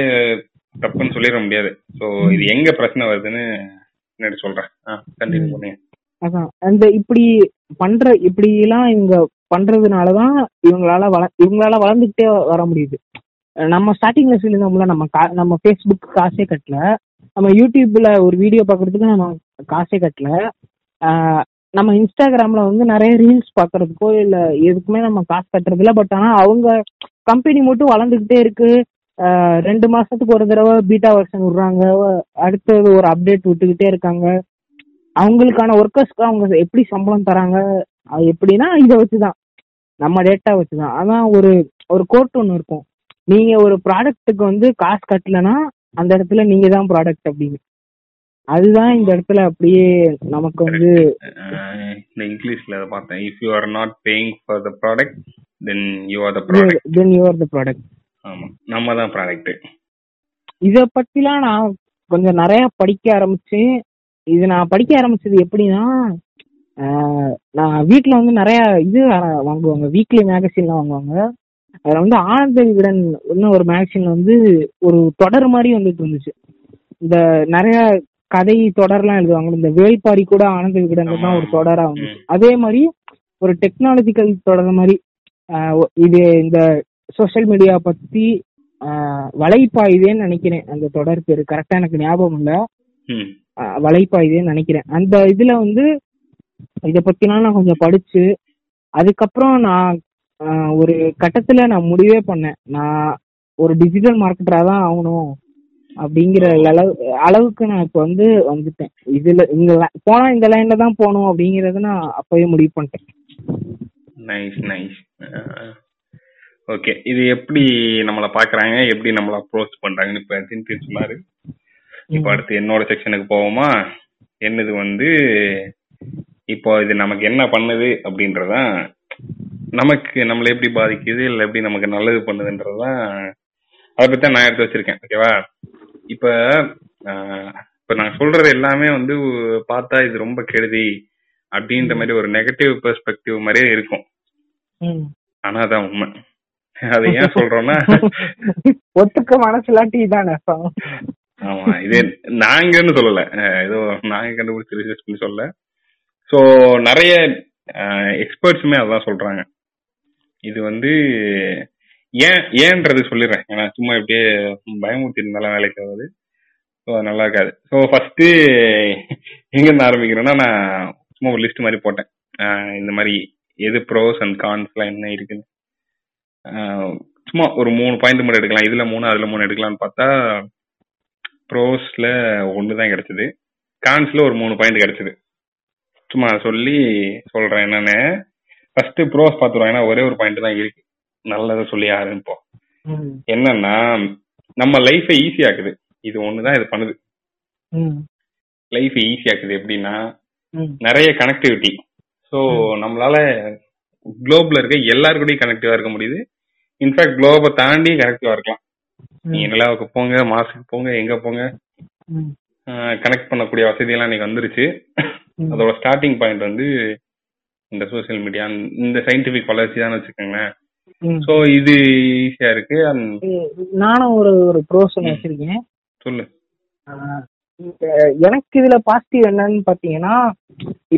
தப்புன்னு சொல்லிட முடியாது. ஸோ இது எங்க பிரச்சனை வருதுன்னு முன்னாடி சொல்றேன். கண்டினியூ. பண்ணுங்க. அதான். அந்த இப்படி பண்ற இப்படி எல்லாம் இவங்க பண்றதுனாலதான் இவங்களால வள இவங்களால வளர்ந்துகிட்டே வர முடியுது. நம்ம ஸ்டார்டிங்ல சொல்லியிருந்தோம்ல நம்ம கா- நம்ம ஃபேஸ்புக் காசே கட்டல. நம்ம யூடியூப்ல ஒரு வீடியோ பார்க்கறதுக்கு நம்ம காசே கட்டல. நம்ம இன்ஸ்டாகிராம்ல வந்து நிறைய ரீல்ஸ் பார்க்கறதுக்கோ இல்ல எதுக்குமே நம்ம காசு கட்டுறது இல்ல. பட் ஆனா அவங்க கம்பெனி மட்டும் வளர்ந்துகிட்டே இருக்கு. ரெண்டு மாசத்துக்கு ஒரு தடவை பீட்டா வெர்ஷன் விடுறாங்க. அடுத்தது ஒரு அப்டேட் விட்டுக்கிட்டே இருக்காங்க. அவங்களுக்கான ஒர்க்கர்ஸ்க்கு அவங்க எப்படி சம்பளம் தராங்க? அது எப்படின்னா இதை வச்சுதான். நம்ம டேட்டா வச்சுதான். அதான் ஒரு ஒரு கோர்ட் ஒன்று இருக்கும். நீங்க ஒரு ப்ராடக்ட்டுக்கு வந்து காசு கட்டலனா அந்த இடத்துல நீங்க தான் ப்ராடக்ட் அப்படின்னு. அதுதான் இந்த இடத்துல அப்படியே நமக்கு வந்து இந்த இங்கிலீஷ்ல அதை பார்த்தேன். If you are not paying for the product then you are the product then you are the product ஆமா நம்ம தான் ப்ராடக்ட் இத பத்திலாம் நான் கொஞ்சம் நிறைய படிக்க ஆரம்பிச்சேன். இது நான் படிக்க ஆரம்பிச்சது எப்படின்னா நான் வீட்ல வந்து நிறைய இது வாங்குவாங்க. வீக்லி மேகசின்லாம் வாங்குவாங்க. அதுல வந்து ஆனந்த விகடன் இன்னும் ஒரு மேகசின்ல வந்து ஒரு தொடர் மாதிரி வந்துட்டு இருந்துச்சு. இந்த நிறைய கதை தொடர்லாம் எழுதுவாங்க இந்த வேள்பாரி கூட ஆனந்த விகடன்ல தான் ஒரு தொடரா வந்துச்சு. அதே மாதிரி ஒரு டெக்னாலஜிக்கல் தொடர் மாதிரி இது இந்த சோஷியல் மீடியா பத்தி ஆஹ் வலைப்பாய்வேன்னு நினைக்கிறேன். அந்த தொடர் பேரு கரெக்டா எனக்கு ஞாபகம் இல்ல. வலைப்பாய்வேன்னு நினைக்கிறேன். அந்த இதுல வந்து இத பத்திலாம் நான் கொஞ்சம் படிச்சு அதுக்கப்புறம் நான் ஒரு கட்டத்துல நான் முடிவே பண்ணேன். நான் ஒரு டிஜிட்டல் மார்க்கெட்டரா தான் ஆகணும் அப்படிங்கிற அளவு அளவுக்கு நான் இப்ப வந்து வந்துட்டேன். இதுல li- போனா இந்த லைன்ல தான் போகணும் அப்படிங்கறத நான் அப்பவே முடிவு பண்ணிட்டேன். நைஸ் நைஸ் ஓகே இது எப்படி நம்மள பாக்குறாங்க? எப்படி நம்மள அப்ரோச் பண்றாங்கன்னு இப்ப தின் சொன்னாரு. இப்போ அடுத்து என்னோட செக்ஷனுக்கு போவோமா? என்னது வந்து இப்போ இது நமக்கு என்ன பண்ணுது அப்படின்றதான் நமக்கு நம்மளை எப்படி பாதிக்குது இல்லை எப்படி நமக்கு நல்லது பண்ணுதுன்றதான் அதை பத்தி தான் நான் எடுத்து வச்சிருக்கேன் ஓகேவா இப்ப ஆஹ், இப்ப நான் சொல்றது எல்லாமே வந்து பார்த்தா இது ரொம்ப கெடுதி அப்படின்ற மாதிரி ஒரு நெகட்டிவ் பெர்ஸ்பெக்டிவ் மாதிரியே இருக்கும். ஆனா அதான் உண்மை. அது ஏன் சொல்றோம்னா [laughs] ஒத்துக்க மனசுலாட்டி இதானே ஆமா இது நாங்கன்னு சொல்லல. ஏதோ நாங்க கண்டுபிடிச்ச ரிசர்ச் பண்ணி சொல்லல. ஸோ நிறைய எக்ஸ்பர்ட்ஸுமே அதான் சொல்றாங்க. இது வந்து ஏன் ஏன்றது சொல்லிடுறேன். ஏன்னா சும்மா இப்படியே பயமுறுத்தி இருந்தாலும் வேலைக்கு ஆகுது ஸோ நல்லா இருக்காது. ஸோ ஃபஸ்ட்டு எங்கேருந்து ஆரம்பிக்கிறேன்னா நான் சும்மா ஒரு லிஸ்ட் மாதிரி போட்டேன். இந்த மாதிரி எது ப்ரோஸ் அண்ட் கான்ஸ்லாம் என்ன இருக்குன்னு. சும்மா ஒரு மூணு பாயிண்ட் மட்டும் எடுக்கலாம். இதில் மூணு அதில் மூணு எடுக்கலாம்னு பார்த்தா ப்ரோஸில் ஒன்று தான் கிடச்சிது. கான்ஸில் ஒரு மூணு பாயிண்ட் கிடச்சிது. சும்மா சொல்லி சொல்றேன் என்னன்னு. ஃபர்ஸ்ட் ப்ரோஸ் பார்த்துருவோம் ஏன்னா ஒரே ஒரு பாயிண்ட் தான் இருக்கு. நல்லதை சொல்லி ஆரம்பிப்போம். என்னன்னா நம்ம லைஃபை ஈஸி ஆக்குது. இது ஒன்று தான் இது பண்ணுது. லைஃப் ஈஸி ஆக்குது எப்படின்னா. நிறைய கனெக்டிவிட்டி ஸோ நம்மளால குளோப்ல இருக்க எல்லாரு கூடயும் கனெக்டிவா இருக்க முடியுது. இன்ஃபேக்ட் குளோபை தாண்டி கனெக்டிவா இருக்கலாம். நீங்க நிலாவுக்கு போங்க மாசுக்கு போங்க எங்க போங்க. கனெக்ட் பண்ணக்கூடிய வசதியெல்லாம் இன்னைக்கு வந்துருச்சு. அதோட ஸ்டார்டிங் பாயிண்ட் வந்து இந்த சோஷியல் மீடியா இந்த சயின்டிபிக் வளர்ச்சி தான் வச்சுக்கோங்களேன். ஸோ இது ஈஸியா இருக்கு. நானும் ஒரு ஒரு ப்ரோஸ் வச்சிருக்கேன். சொல்லு. எனக்கு இதுல பாசிட்டிவ் என்னன்னு பாத்தீங்கன்னா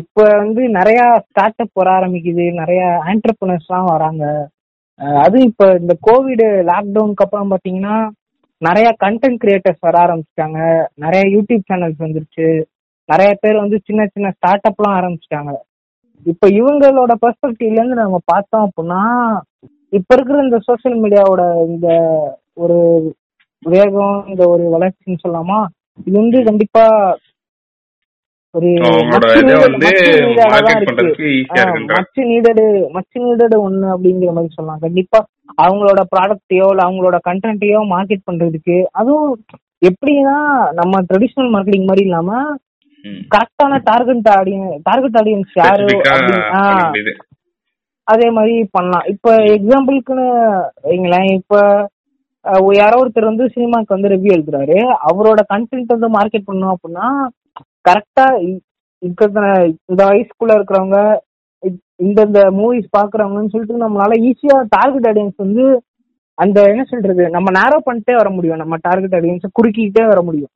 இப்ப வந்து நிறைய ஸ்டார்ட் அப் வர ஆரம்பிக்குது. நிறைய ஆண்டர்பிரினர்ஸ் எல்லாம் வராங்க. அதுவும் இப்ப இந்த கோவிட் லாக்டவுனுக்கு அப்புறம் பாத்தீங்கன்னா நிறைய கண்டென்ட் கிரியேட்டர்ஸ் வர ஆரம்பிச்சிட்டாங்க. நிறைய யூடியூப் சேனல்ஸ் வந்துருச்சு. நிறைய பேர் வந்து சின்ன சின்ன ஸ்டார்ட் அப்லாம் ஆரம்பிச்சிட்டாங்க. இப்ப இவங்களோட பெர்ஸ்பெக்டிவ்ல இருந்து நம்ம பார்த்தோம் அப்படின்னா இப்ப இருக்கிற இந்த சோஷியல் மீடியாவோட இந்த ஒரு வேகம் இந்த ஒரு வளர்ச்சின்னு சொல்லலாமா இது வந்து கண்டிப்பா ஒரு much needed much needed ஒண்ணு அப்படிங்கிற மாதிரி சொல்லலாம். கண்டிப்பா அவங்களோட ப்ராடக்ட்டையோ இல்ல அவங்களோட கண்டென்ட்டையோ மார்க்கெட் பண்றதுக்கு அதுவும் எப்படின்னா நம்ம ட்ரெடிஷனல் மார்க்கெட்டிங் மாதிரி இல்லாம. கரெக்டான டார்கெட் ஆடியன்ஸ் டார்கெட் ஆடியன்ஸ் யாரு? அதே மாதிரி பண்ணலாம். இப்ப எக்ஸாம்பிளுக்குன்னு வைங்களேன். இப்ப யாரோ ஒருத்தர் வந்து சினிமாக்கு வந்து ரிவ்யூ எழுதுறாரு. அவரோட கண்டென்ட் வந்து மார்க்கெட் பண்ணோம் அப்படின்னா கரெக்டா இந்த வயசுக்குள்ள இருக்கிறவங்க இந்தந்த மூவிஸ் பாக்குறவங்கன்னு சொல்லிட்டு நம்மளால ஈஸியா டார்கெட் ஆடியன்ஸ் வந்து அந்த என்ன சொல்றது? நம்ம நேரோ பண்ணிட்டே வர முடியும். நம்ம டார்கெட் ஆடியன்ஸ் குறுக்கிக்கிட்டே வர முடியும்.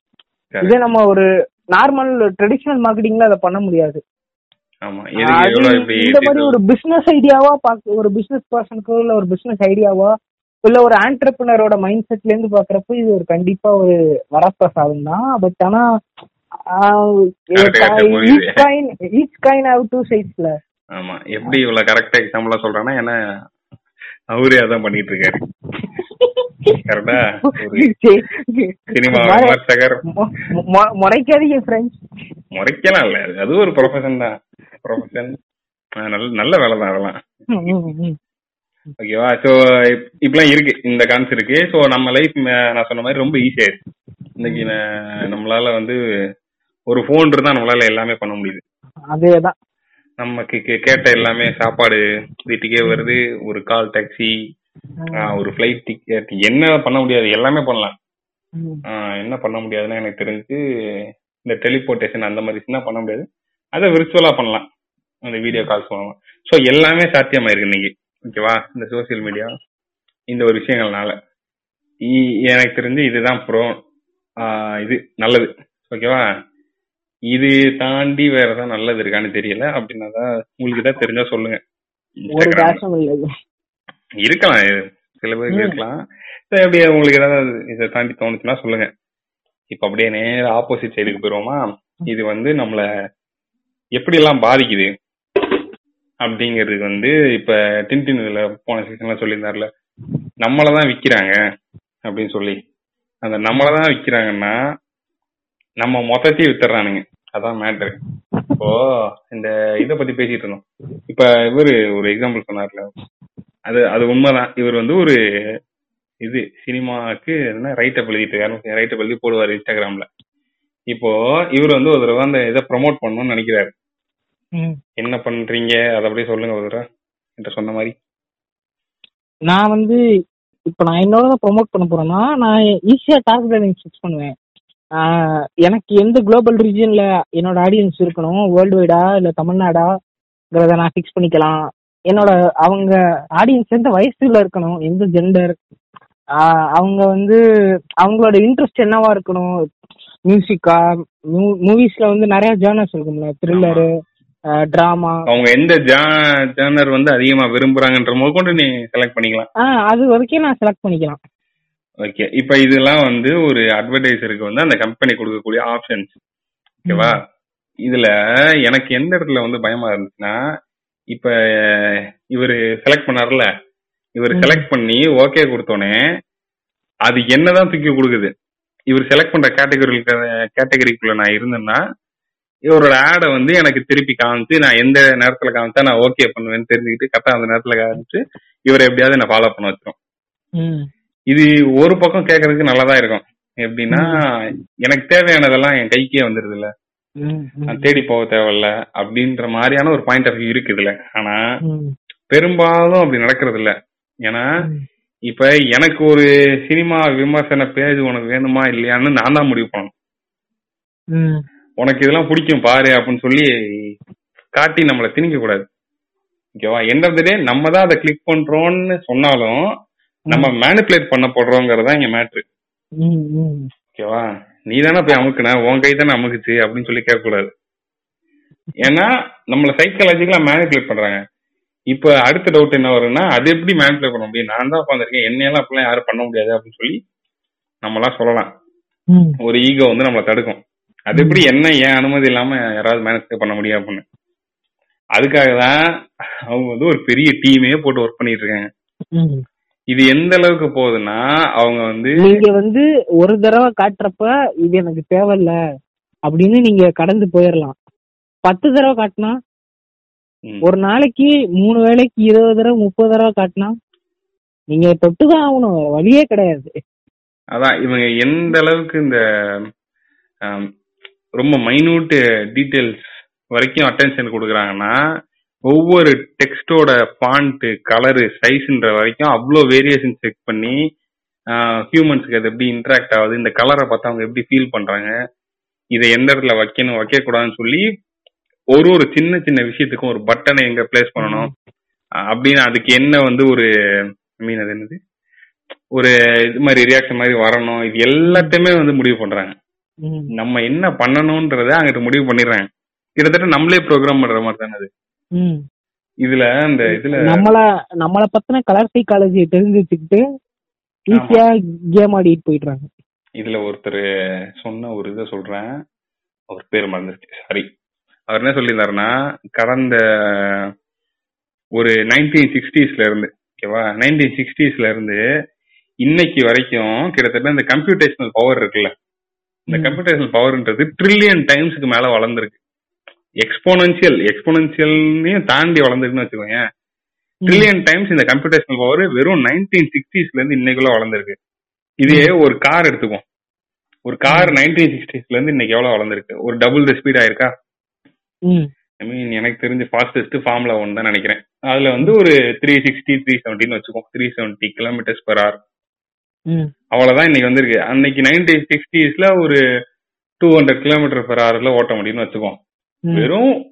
இதே நம்ம ஒரு நார்மல் ட்ரெடிஷனல் மார்க்கெட்டிங்ல அதை பண்ண முடியாது. இந்த மாதிரி ஒரு பிசினஸ் ஐடியாவா பாக்க ஒரு பிசினஸ் பர்சனுக்கோ இல்ல ஒரு பிசினஸ் ஐடியாவா இல்ல ஒரு ஆண்டர்பிரினரோட மைண்ட் செட்ல இருந்து பாக்குறப்போ இது ஒரு கண்டிப்பா ஒரு வரப்பிரசாதம் தான். பட் ஆனா. ஈச் கைன் ஹேவ் டூ சைட்ஸ்ல ஆமா எப்படி இவ்வளவு கரெக்டா எக்ஸாம்பிளா சொல்றேன்னா ஏன்னா அவரே அதான் பண்ணிட்டு இருக்காரு. கரெக்டா சினிமா விமர்சகர். முறைக்காதீங்க ஃப்ரெண்ட்ஸ் முறைக்கலாம் இல்ல அது ஒரு ப்ரொஃபஷன் தான். ப்ரொஃபஷன் நல்ல நல்ல வேலை தான் அதெல்லாம். ஓகேவா ஸோ இப்பெல்லாம் இருக்கு இந்த கான்ஸ் இருக்கு. ஸோ நம்ம லைஃப் நான் சொன்ன மாதிரி ரொம்ப ஈஸியா இருக்கு இன்னைக்கு நம்மளால வந்து ஒரு ஃபோன் இருந்தா நம்மளால எல்லாமே பண்ண முடியுது. அதேதான். நமக்கு கேட்ட எல்லாமே சாப்பாடு வீட்டுக்கே வருது. ஒரு கால் டாக்ஸி ஒரு ஃப்ளைட் டிக்கெட் என்ன பண்ண முடியாது? எல்லாமே பண்ணலாம். ஆஹ் என்ன பண்ண முடியாதுன்னு எனக்கு தெரிஞ்சு இந்த டெலிபோர்டேஷன் அந்த மாதிரி தான் பண்ண முடியாது. அதை விர்ச்சுவலா பண்ணலாம். அந்த வீடியோ கால்ஸ் பண்ணலாம் ஸோ எல்லாமே சாத்தியமாயிருக்கு இன்னைக்கு. ஓகேவா இந்த சோஷியல் மீடியா இந்த ஒரு விஷயங்கள்னால. எனக்கு தெரிஞ்சு இதுதான் ப்ரோ இது நல்லது. ஓகேவா இது தாண்டி வேற ஏதாவது நல்லது இருக்கான்னு தெரியல. அப்படின்னா தான் உங்களுக்கு தான் தெரிஞ்சா சொல்லுங்க. இருக்கலாம். இது. சில பேருக்கு. இருக்கலாம். சரி, அப்படியே உங்களுக்கு ஏதாவது இதை தாண்டி தோணுச்சுன்னா சொல்லுங்க. இப்ப அப்படியே நேர ஆப்போசிட் சைடுக்கு போயிருவோமா? இது வந்து நம்மள எப்படி எல்லாம் பாதிக்குது? அப்படிங்கிறது வந்து இப்ப டின்டின் இதுல போன சீசன்ல சொல்லியிருந்தாருல. நம்மளதான் விக்கிறாங்க அப்படின்னு சொல்லி. அந்த நம்மளதான் விக்கிறாங்கன்னா நம்ம மொத்தத்தையும் வித்துறானுங்க அதான் மேட்ரு இப்போ இந்த இத பத்தி பேசிட்டு இருந்தோம். இப்ப இவரு ஒரு எக்ஸாம்பிள் சொன்னார்ல. அது அது உண்மைதான். இவர் வந்து ஒரு இது சினிமாவுக்கு என்ன ரைட்டப் எழுதிட்டு இருக்காரு ரைட்டப் எழுதி போடுவார் இன்ஸ்டாகிராம்ல. இப்போ இவர் வந்து ஒரு தடவை அந்த இதை ப்ரமோட் பண்ணணும்னு நினைக்கிறாரு. ம். என்ன பண்றீங்க? அதை அப்படியே சொல்லுங்க ஒரு தடவை என்கிட்ட சொன்ன மாதிரி. நான் வந்து இப்ப நான் என்னோட ப்ரோமோட் பண்ண போறேன்னா நான் ஈஸியா டார்கெட் ஆடியன்ஸ் ஃபிக்ஸ் பண்ணுவேன். ஆஹ் எனக்கு எந்த குளோபல் ரீஜன்ல என்னோட ஆடியன்ஸ் இருக்கணும்? வேர்ல்டு வைடா இல்ல தமிழ்நாடாங்கிறத நான் ஃபிக்ஸ் பண்ணிக்கலாம். என்னோட அவங்க ஆடியன்ஸ் எந்த வயசுல இருக்கணும் எந்த ஜெண்டர் அவங்க வந்து அவங்களோட இன்ட்ரெஸ்ட் என்னவா இருக்கணும்? மியூசிக்கா மூவிஸ்ல வந்து நிறைய ஜேர்னல்ஸ் இருக்கும்ல. த்ரில்லரு டிராமா அவங்க எந்த ஜேர்னர் வந்து அதிகமா விரும்புறாங்கன்ற முதற்கொண்டு நீ செலக்ட் பண்ணிக்கலாம். அது வரைக்கும் நான் செலக்ட் பண்ணிக்கலாம். ஓகே இப்போ இதெல்லாம் வந்து ஒரு அட்வர்டைசருக்கு வந்து அந்த கம்பெனி கொடுக்கக்கூடிய ஆப்ஷன்ஸ் ஓகேவா இதுல எனக்கு எந்த இடத்துல வந்து பயமா இருந்துச்சுன்னா இப்ப இவர் செலக்ட் பண்ணார்ல இவர். செலக்ட் பண்ணி ஓகே கொடுத்தோனே அது என்னதான் தூக்கி கொடுக்குது? இவர் செலக்ட் பண்ற கேட்டகரி கேட்டகரிக்குள்ள நான் இருந்தேன்னா இவரோட ஆடை வந்து எனக்கு திருப்பி காமிச்சு நான் எந்த நேரத்துல காமிச்சா நான் ஓகே பண்ணுவேன்னு தெரிஞ்சுக்கிட்டு கரெக்டா அந்த நேரத்துல காமிச்சு இவரை எப்படியாவது நான் ஃபாலோ பண்ண வச்சிரும். இது ஒரு பக்கம் கேட்கறதுக்கு நல்லாதான் இருக்கும். எப்படின்னா எனக்கு தேவையானதெல்லாம் என் கைக்கே வந்துருது இல்ல தேடி போக தேவையில்ல அப்படின்ற மாதிரியான ஒரு பாயிண்ட் ஆஃப் வியூ இருக்கு இதுல. ஆனா பெரும்பாலும் அப்படி நடக்கிறது இல்ல. ஏன்னா. இப்ப எனக்கு ஒரு சினிமா விமர்சன பேஜ் உனக்கு வேணுமா இல்லையான்னு நான் தான் முடிவு பண்ணணும். உனக்கு இதெல்லாம் பிடிக்கும் பாரு அப்படின்னு சொல்லி காட்டி நம்மளை திணிக்க கூடாது. ஓகேவா எண்ட் ஆஃப் த டே நம்ம தான் அதை கிளிக் பண்றோம்னு சொன்னாலும் நம்ம மேனிப்புலேட் பண்ண போடுறோங்கிறது தான் இங்க மேட்ரு. ஓகேவா நீ தானே போய் அமுக்குன? உன் கை தானே அமுக்குச்சு? அப்படின்னு சொல்லி கேட்கக்கூடாது. ஏன்னா நம்மள சைக்காலஜிக்கலா மேனிப்புலேட் பண்றாங்க. இப்ப அடுத்த டவுட் என்ன வரும்னா அது எப்படி மேனிப்புலேட் பண்ண முடியும்? நான் தான் உட்காந்துருக்கேன் என்னையெல்லாம் அப்படிலாம் யாரும் பண்ண முடியாது அப்படின்னு சொல்லி நம்மளாம் சொல்லலாம். ஒரு ஈகோ வந்து நம்மளை தடுக்கும். அது எப்படி என்ன ஏன் அனுமதி இல்லாம யாராவது மேனேஜ் பண்ண முடியும் அப்படின்னு. அதுக்காக தான் அவங்க வந்து ஒரு பெரிய டீமே போட்டு ஒர்க் பண்ணிட்டு இருக்காங்க. இது எந்த அளவுக்கு போகுதுன்னா அவங்க வந்து நீங்க வந்து ஒரு தடவை காட்டுறப்ப இது எனக்கு தேவையில்ல அப்படின்னு நீங்க கடந்து போயிடலாம் பத்து தடவை காட்டினா ஒரு நாளைக்கு மூணு வேளைக்கு இருபது தடவை முப்பது தடவை காட்டினா நீங்க தொட்டுதான் ஆகணும் வழியே கிடையாது. அதான் இவங்க எந்த அளவுக்கு இந்த ரொம்ப மைனூட் டீடைல்ஸ் வரைக்கும் அட்டென்ஷன் கொடுக்குறாங்கன்னா ஒவ்வொரு டெக்ஸ்டோட ஃபாண்ட் கலரு சைஸ்ன்ற வரைக்கும் அவ்வளோ வேரியேஷன் செக் பண்ணி ஹியூமன்ஸுக்கு அது எப்படி இன்ட்ராக்ட் ஆகுது இந்த கலரை பார்த்து அவங்க எப்படி ஃபீல் பண்றாங்க இதை எந்த இடத்துல வைக்கணும் வைக்கக்கூடாதுன்னு சொல்லி ஒரு ஒரு சின்ன சின்ன விஷயத்துக்கும் ஒரு பட்டனை எங்க பிளேஸ் பண்ணணும் அப்படின்னு அதுக்கு என்ன வந்து ஒரு மீன் அது என்னது ஒரு இது மாதிரி ரியாக்ஷன் மாதிரி வரணும் இது எல்லாத்தையுமே வந்து முடிவு பண்றாங்க. நம்ம என்ன பண்ணணும்ன்றத அங்கிட்ட முடிவு பண்ணிடுறாங்க கிட்டத்தட்ட நம்மளே ப்ரோக்ராம் பண்ற மாதிரி தானே அது. இதுல அந்த இதுல நம்மள நம்மள பத்தின கலர் சைக்காலஜி தெரிஞ்சு வச்சுக்கிட்டு ஈஸியா கேம் ஆடிட்டு போயிடுறாங்க. இதுல ஒருத்தர் சொன்ன ஒரு இதை சொல்றேன். அவர் பேர் மறந்துருச்சு. சாரி அவர் என்ன சொல்லியிருந்தாருன்னா கடந்த ஒரு நைன்டீன் சிக்ஸ்டீஸ்ல இருந்து ஓகேவா? நைன்டீன் சிக்ஸ்டீஸ்ல இருந்து இன்னைக்கு வரைக்கும் கிட்டத்தட்ட இந்த கம்ப்யூட்டேஷனல் பவர் இருக்குல்ல. இந்த. கம்ப்யூட்டேஷனல் பவர்ன்றது ட்ரில்லியன் டைம்ஸ்க்கு மேல வளர்ந்துருக்கு. எக்ஸ்போனன்சியல் எக்ஸ்போனன்சியல்னையும் தாண்டி வளர்ந்துருக்குன்னு வச்சுக்கோங்க ட்ரில்லியன் டைம்ஸ் இந்த கம்ப்யூட்டேஷனல் பவர் வெறும் நைன்டீன் சிக்ஸ்டீஸ்ல இருந்து இன்னைக்குள்ள வளர்ந்துருக்கு. இதே ஒரு கார் எடுத்துக்கும் ஒரு கார் நைன்டீன் சிக்ஸ்டீஸ்ல இருந்து இன்னைக்கு எவ்வளவு வளர்ந்துருக்கு? ஒரு டபுள் த ஸ்பீட் ஆயிருக்கா. ஐ மீன் எனக்கு தெரிஞ்ச ஃபாஸ்டஸ்ட் ஃபார்முலா ஒன் தான் நினைக்கிறேன். அதுல வந்து ஒரு த்ரீ சிக்ஸ்டி த்ரீ செவன்டின்னு வச்சுக்கோ three seventy kilometres per hour. அவ்வளவுதான் இன்னைக்கு வந்திருக்கு. அன்னைக்கு நைன்டீன் சிக்ஸ்டீஸ்ல ஒரு டூ ஹண்ட்ரட் கிலோமீட்டர் பெர் ஹவர்ல ஓட்ட முடியும்னு வச்சுக்கோ ம். வெறும்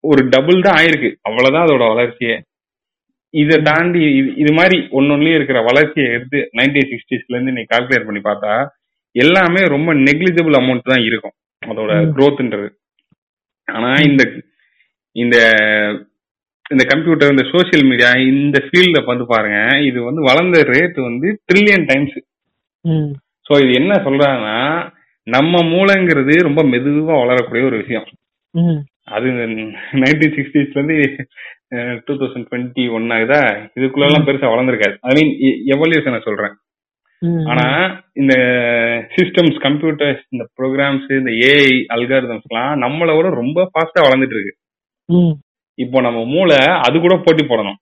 ஒரு டபுள் தான் ஆயிருக்கு. அவ்வளவுதான் அதோட வளர்ச்சியே. இதை தாண்டி இது- மாதிரி ஒன்னொன்னுலயும் இருக்கிற வளர்ச்சியை எடுத்து நைன்டீன் சிக்ஸ்டீஸ்ல இருந்து நீ கால்குலேட் பண்ணி பார்த்தா எல்லாமே ரொம்ப நெக்லிஜிபிள் அமௌண்ட் தான் இருக்கும். அதோட growthன்றது. ஆனா இந்த இந்த இந்த கம்ப்யூட்டர் இந்த சோஷியல் மீடியா இந்த ஃபீல்ட வந்து பாருங்க இது வந்து வளர்ந்த ரேட் வந்து ட்ரில்லியன் டைம்ஸ். ஸோ இது என்ன சொல்றாங்கன்னா நம்ம மூளைங்கிறது ரொம்ப மெதுவா வளரக்கூடிய ஒரு விஷயம். அது நைன்டீன் சிக்ஸ்டீஸ்ல இருந்து டூ தௌசண்ட் டுவெண்ட்டி ஒன் ஆகுதா? இதுக்குள்ள எல்லாம் பெருசா வளர்ந்துருக்காது. ஐ மீன் எவல்யூஷனை சொல்றேன். ம். ஆனா இந்த சிஸ்டம்ஸ் கம்ப்யூட்டர்ஸ் இந்த ப்ரோக்ராம்ஸ் இந்த ஏஐ அல்காரிதம்ஸ் எல்லாம் நம்மளை விட ரொம்ப ஃபாஸ்டா வளர்ந்துட்டு இருக்கு. இப்போ நம்ம மூளை அது கூட போட்டி போடணும்.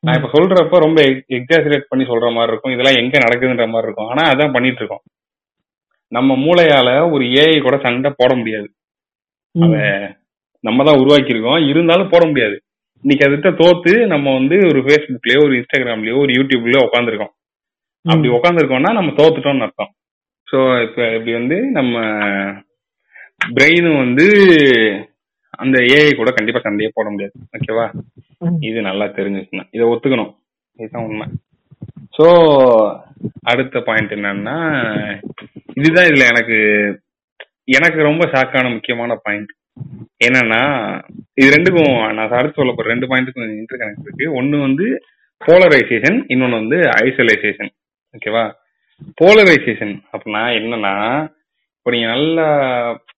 நான் இப்ப சொல்றப்ப ரொம்ப எக்ஸாசரேட் பண்ணி சொல்ற மாதிரி இருக்கும். இதெல்லாம் எங்க நடக்குதுன்ற மாதிரி இருக்கும். ஆனா அதான் பண்ணிட்டு இருக்கோம் நம்ம மூளையால ஒரு ஏஐ கூட சண்டை போட முடியாது. ம். நம்ம தான் உருவாக்கி இருக்கோம் இருந்தாலும் போட முடியாது. இன்னைக்கு அதுகிட்ட தோத்து நம்ம வந்து ஒரு ஃபேஸ்புக்லயோ ஒரு இன்ஸ்டாகிராம்லயோ ஒரு யூடியூப்லயோ உட்காந்துருக்கோம் அப்படி உட்காந்துருக்கோம்னா நம்ம தோத்துட்டோம்னு அர்த்தம். ஸோ இப்போ இப்படி வந்து நம்ம பிரெயினும் வந்து அந்த ஏஐ கூட கண்டிப்பா சண்டையே போட முடியாது. ஓகேவா. இது நல்லா தெரிஞ்சுக்கணும். இதை ஒத்துக்கணும். இதுதான் உண்மை. ஸோ அடுத்த பாயிண்ட் என்னன்னா இதுதான் இதுல எனக்கு எனக்கு ரொம்ப ஷாக்கான முக்கியமான பாயிண்ட் என்னன்னா இது ரெண்டுக்கும் நான் அடுத்து சொல்ல போற ரெண்டு பாயிண்ட்டுக்கும் இன்டர் கனெக்ட் இருக்கு. ஒன்னு வந்து போலரைசேஷன் இன்னொன்னு வந்து ஐசோலைசேஷன் ஓகேவா போலரைசேஷன் அப்படின்னா என்னன்னா இப்போ நீங்க நல்லா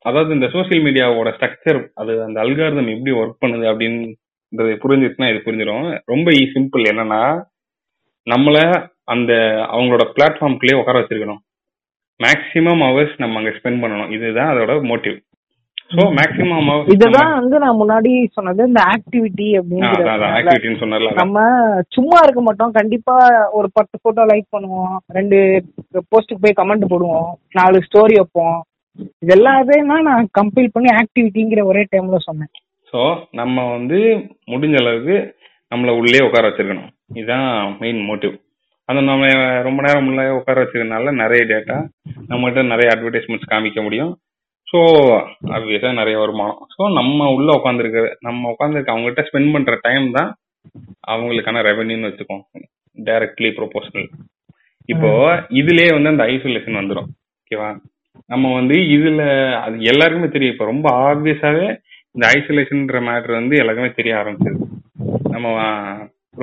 அதாவது இந்த சோஷியல் மீடியாவோட ஸ்ட்ரக்சர் அது அந்த அல்காரதம் எப்படி ஒர்க் பண்ணுது அப்படின்றது புரிஞ்சிருச்சுன்னா இது புரிஞ்சிடும் ரொம்ப சிம்பிள் என்னன்னா நம்மள அந்த அவங்களோட பிளாட்ஃபார்ம்குள்ளேயே உட்கார வச்சிருக்கணும். மேக்ஸிமம் ஹவர்ஸ் நம்ம அங்க ஸ்பெண்ட் பண்ணணும். இதுதான் அதோட மோட்டிவ் ஸோ மேக்ஸிமம் இதுதான் வந்து நான் முன்னாடி சொன்னது இந்த ஆக்டிவிட்டி அப்படிங்கிறது. நம்ம சும்மா இருக்க மாட்டோம். கண்டிப்பா ஒரு பத்து போட்டோ லைக் பண்ணுவோம். ரெண்டு போஸ்ட்டுக்கு போய் கமெண்ட் போடுவோம். நாலு ஸ்டோரி வைப்போம். இது தான் நான் கம்பைல் பண்ணி ஆக்டிவிட்டிங்கிற ஒரே டைம்ல சொன்னேன். ஸோ நம்ம வந்து முடிஞ்ச அளவுக்கு நம்மள உள்ளே உட்கார வச்சிருக்கணும். இதுதான் மெயின் மோட்டிவ் அந்த நம்ம ரொம்ப நேரம் முன்னே உட்கார வச்சிருக்கனால நிறைய டேட்டா நம்மகிட்ட நிறைய அட்வர்டைஸ்மெண்ட்ஸ் காமிக்க முடியும். ஸோ ஆப்வியஸாக நிறைய வருமானம். ஸோ நம்ம உள்ளே உட்காந்துருக்க நம்ம உட்காந்துருக்க அவங்ககிட்ட ஸ்பெண்ட் பண்ணுற டைம் தான் அவங்களுக்கான ரெவென்யூன்னு வச்சுக்கோம் டைரக்ட்லி ப்ரொபோஷனல் இப்போ இதுலயே வந்து அந்த ஐசோலேஷன் வந்துடும் ஓகேவா நம்ம வந்து இதுல அது எல்லாருக்குமே தெரியும். இப்போ ரொம்ப ஆப்வியஸாவே இந்த ஐசோலேஷன்ன்ற மேட்ரு வந்து எல்லாருக்குமே தெரிய ஆரம்பிச்சது நம்ம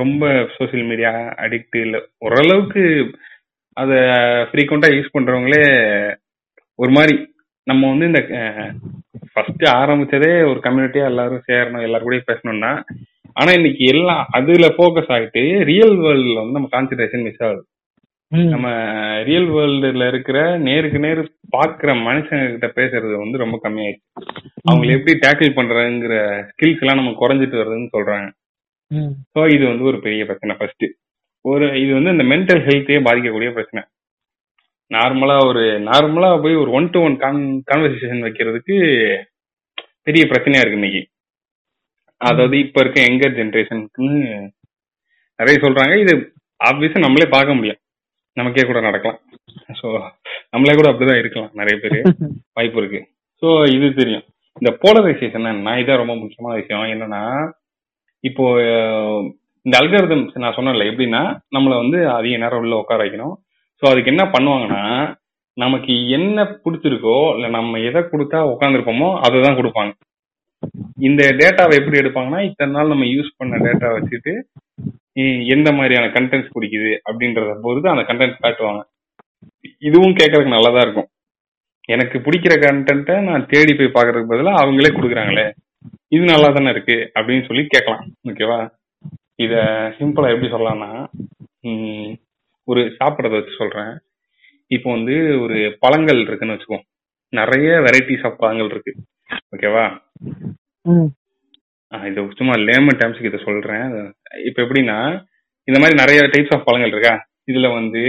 ரொம்ப சோஷியல் மீடியா அடிக்ட் இல்லை ஓரளவுக்கு அதை ஃப்ரீக்வெண்ட்டாக யூஸ் பண்றவங்களே ஒரு மாதிரி நம்ம வந்து இந்த ஃபர்ஸ்ட் ஆரம்பிச்சதே ஒரு கம்யூனிட்டியா எல்லாரும் சேரணும் எல்லாரும் கூட பேசணும்னா ஆனா இன்னைக்கு எல்லாம் அதுல ஃபோக்கஸ் ஆயிட்டு ரியல் வேர்ல்ட்ல வந்து நம்ம கான்சென்ட்ரேஷன் மிஸ் ஆகுது. நம்ம ரியல் வேர்ல்டுல இருக்கிற நேருக்கு நேர் பாக்குற மனுஷங்க கிட்ட பேசுறது வந்து ரொம்ப கம்மியாயிடுச்சு அவங்களை எப்படி டேக்கிள் பண்றதுங்கிற ஸ்கில்ஸ் எல்லாம் நம்ம குறைஞ்சிட்டு வருதுன்னு சொல்றாங்க. ஸோ இது வந்து ஒரு பெரிய பிரச்சனை. ஃபர்ஸ்ட் ஒரு இது வந்து இந்த மென்டல் ஹெல்த்தையே பாதிக்கக்கூடிய பிரச்சனை. நார்மலா ஒரு நார்மலா போய் ஒரு ஒன் டு ஒன் கான்வர்சேஷன் வைக்கிறதுக்கு பெரிய பிரச்சனையா இருக்கு இன்னைக்கு. அதாவது இப்ப இருக்க எங்கர் ஜென்ரேஷனுக்குன்னு நிறைய சொல்றாங்க. இது ஆப்வியஸா நம்மளே பார்க்க முடியும் நமக்கே கூட நடக்கலாம். ஸோ நம்மளே கூட அப்படிதான் இருக்கலாம் நிறைய பேர். [laughs] வாய்ப்பு இருக்கு. ஸோ இது தெரியும். இந்த போலரைசேஷன் நான் இதான் ரொம்ப முக்கியமான விஷயம். என்னன்னா இப்போ இந்த அல்காரிதம்ஸ் நான் சொன்னேன்ல எப்படின்னா நம்மளை வந்து அதிக நேரம் உள்ள உட்கார வைக்கணும். ஸோ அதுக்கு என்ன பண்ணுவாங்கன்னா நமக்கு என்ன பிடிச்சிருக்கோ இல்லை நம்ம எதை கொடுத்தா உட்காந்துருப்போமோ அதை தான் கொடுப்பாங்க. இந்த டேட்டாவை எப்படி எடுப்பாங்கன்னா இத்தனை நாள் நம்ம யூஸ் பண்ண டேட்டா வச்சுட்டு எந்த மாதிரியான கண்டென்ட்ஸ் பிடிக்குது அப்படின்றத பொறுத்து அந்த கண்டென்ட் காட்டுவாங்க. இதுவும் கேட்கறதுக்கு நல்லதா இருக்கும். எனக்கு பிடிக்கிற கண்டென்ட்டை நான் தேடி போய் பார்க்கறதுக்கு பதிலாக அவங்களே கொடுக்குறாங்களே. இது நல்லா தானே இருக்கு அப்படின்னு சொல்லி கேட்கலாம். ஓகேவா இத சிம்பிளா எப்படி சொல்லலாம்னா ஒரு சாப்பிட்றத வச்சு சொல்றேன். இப்போ வந்து ஒரு பழங்கள் இருக்குன்னு வச்சுக்கோ நிறைய வெரைட்டிஸ் ஆஃப் பழங்கள் இருக்கு. ஓகேவா இது சும்மா லேமன் டைம்ஸ்க்கு இதை சொல்றேன். இப்போ எப்படின்னா இந்த மாதிரி நிறைய டைப்ஸ் ஆஃப் பழங்கள் இருக்கா? இதுல வந்து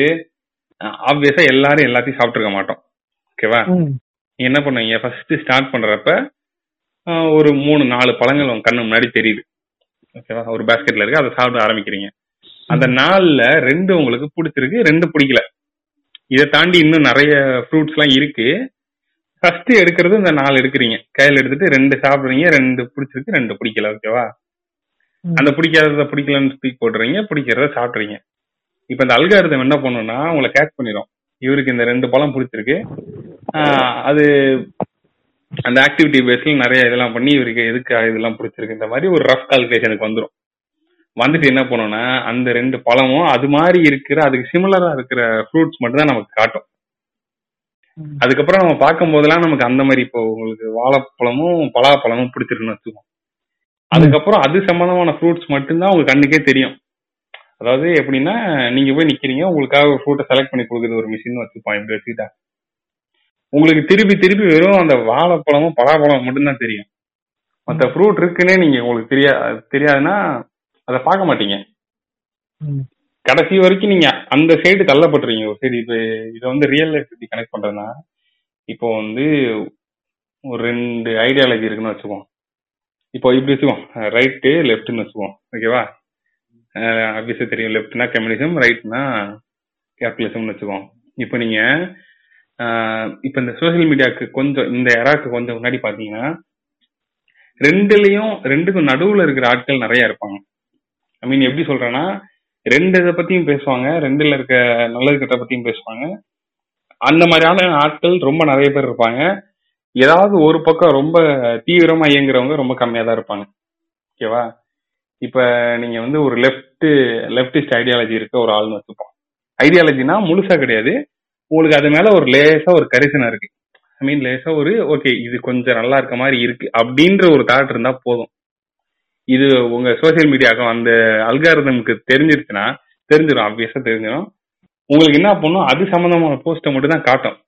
ஆப்வியஸா எல்லாரும் எல்லாத்தையும் சாப்பிட்டுருக்க மாட்டோம். ஓகேவா என்ன பண்ணுவீங்க? ஃபர்ஸ்ட் ஸ்டார்ட் பண்றப்ப ஒரு மூணு நாலு பழங்கள் உங்க கண்ணு முன்னாடி தெரியுது. ஓகேவா ஒரு பேஸ்கெட்ல இருக்கு. அதை சாப்பிட ஆரம்பிக்கிறீங்க. அந்த நாள்ல ரெண்டு உங்களுக்கு பிடிச்சிருக்கு ரெண்டு பிடிக்கல. இதை தாண்டி இன்னும் நிறைய ஃப்ரூட்ஸ் எல்லாம் இருக்கு. ஃபர்ஸ்ட் எடுக்கிறது இந்த நாலு எடுக்கிறீங்க. கையில எடுத்துட்டு ரெண்டு சாப்பிடுறீங்க ரெண்டு பிடிச்சிருக்கு ரெண்டு பிடிக்கல. ஓகேவா. அந்த பிடிக்காதத பிடிக்கலன்னு தூக்கி போடுறீங்க பிடிக்கிறத சாப்பிடுறீங்க. இப்ப இந்த அல்காரிதம் என்ன பண்ணும்னா உங்களை கேட்ச் பண்ணிடும். இவருக்கு இந்த ரெண்டு பழம் பிடிச்சிருக்கு. அது அந்த ஆக்டிவிட்டி பேஸ்ல நிறைய இதெல்லாம் பண்ணி இவருக்கு எதுக்கு இதெல்லாம் பிடிச்சிருக்கு? இந்த மாதிரி ஒரு ரஃப் கால்குலேஷனுக்கு வந்துடும் வந்துட்டு என்ன பண்ணும்னா அந்த ரெண்டு பழமும் அது மாதிரி இருக்கிற அதுக்கு சிமிலரா இருக்கிற ஃப்ரூட்ஸ் மட்டும் தான் நமக்கு காட்டும். அதுக்கப்புறம் நம்ம பார்க்கும் போதெல்லாம் நமக்கு அந்த மாதிரி இப்போ உங்களுக்கு வாழைப்பழமும் பலாப்பழமும் பிடிச்சிருக்குன்னு வச்சுக்கோம் அதுக்கப்புறம் அது சம்பந்தமான ஃப்ரூட்ஸ் மட்டும்தான் உங்க கண்ணுக்கே தெரியும். அதாவது எப்படின்னா நீங்க போய் நிக்கிறீங்க உங்களுக்காக ஒரு ஃப்ரூட்டை செலக்ட் பண்ணி கொடுக்குறது ஒரு மிஷின் வச்சுப்போம் இப்படி வச்சுக்கிட்டா. உங்களுக்கு திருப்பி திருப்பி வெறும் அந்த வாழைப்பழமும் பலாப்பழமும் மட்டும்தான் தெரியும். மற்ற ஃப்ரூட் இருக்குன்னே நீங்க உங்களுக்கு தெரியா தெரியாதுன்னா அதை பார்க்க மாட்டீங்க. கடைசி வரைக்கும் நீங்க அந்த சைடு தள்ளப்பட்டுறீங்க ஒரு சைடு இப்ப இதை வந்து ரியல் லைஃப் எப்படி கனெக்ட் பண்றதுன்னா இப்போ வந்து ஒரு ரெண்டு ஐடியாலஜி இருக்குன்னு வச்சுக்குவோம் இப்போ இப்படி வச்சுக்குவோம் ரைட்டு லெஃப்ட்னு வச்சுக்குவோம் ஓகேவா ஆப்வியஸா தெரியும். லெஃப்ட்னா கம்யூனிசம் ரைட்னா கேபிட்டலிசம்னு வச்சுக்குவோம் இப்போ நீங்க ஆஹ் இப்போ இந்த சோஷியல் மீடியாவுக்கு கொஞ்சம் இந்த எராக்கு கொஞ்சம் முன்னாடி பாத்தீங்கன்னா ரெண்டுலயும் ரெண்டுக்கும் நடுவுல இருக்கிற ஆட்கள் நிறைய இருப்பாங்க. ஐ மீன் எப்படி சொல்றேன்னா ரெண்டு இதை பத்தியும் பேசுவாங்க ரெண்டுல இருக்க நல்லது கெட்ட பத்தியும் பேசுவாங்க. அந்த மாதிரியான ஆட்கள் ரொம்ப நிறைய பேர் இருப்பாங்க. ஏதாவது ஒரு பக்கம் ரொம்ப தீவிரமா இயங்குறவங்க ரொம்ப கம்மியா தான் இருப்பாங்க. ஓகேவா? இப்ப நீங்க வந்து ஒரு லெப்ட் லெப்டிஸ்ட் ஐடியாலஜி இருக்க ஒரு ஆள்னு வச்சுப்போம். ஐடியாலஜினா முழுசா கிடையாது. உங்களுக்கு அது மேல ஒரு லேசா ஒரு கரிசனம் இருக்கு. ஐ மீன் லேசா ஒரு ஓகே இது கொஞ்சம் நல்லா இருக்க மாதிரி இருக்கு அப்படின்ற ஒரு தாட் இருந்தா போதும். இது உங்க சோசியல் மீடியாக்கும் அந்த அல்காரதமுக்கு தெரிஞ்சிருச்சுன்னா தெரிஞ்சிடும் ஆப்வியஸா தெரிஞ்சிடும் உங்களுக்கு என்ன பண்ணும்? அது சம்பந்தமான போஸ்ட்டை மட்டும் தான் காட்டும்.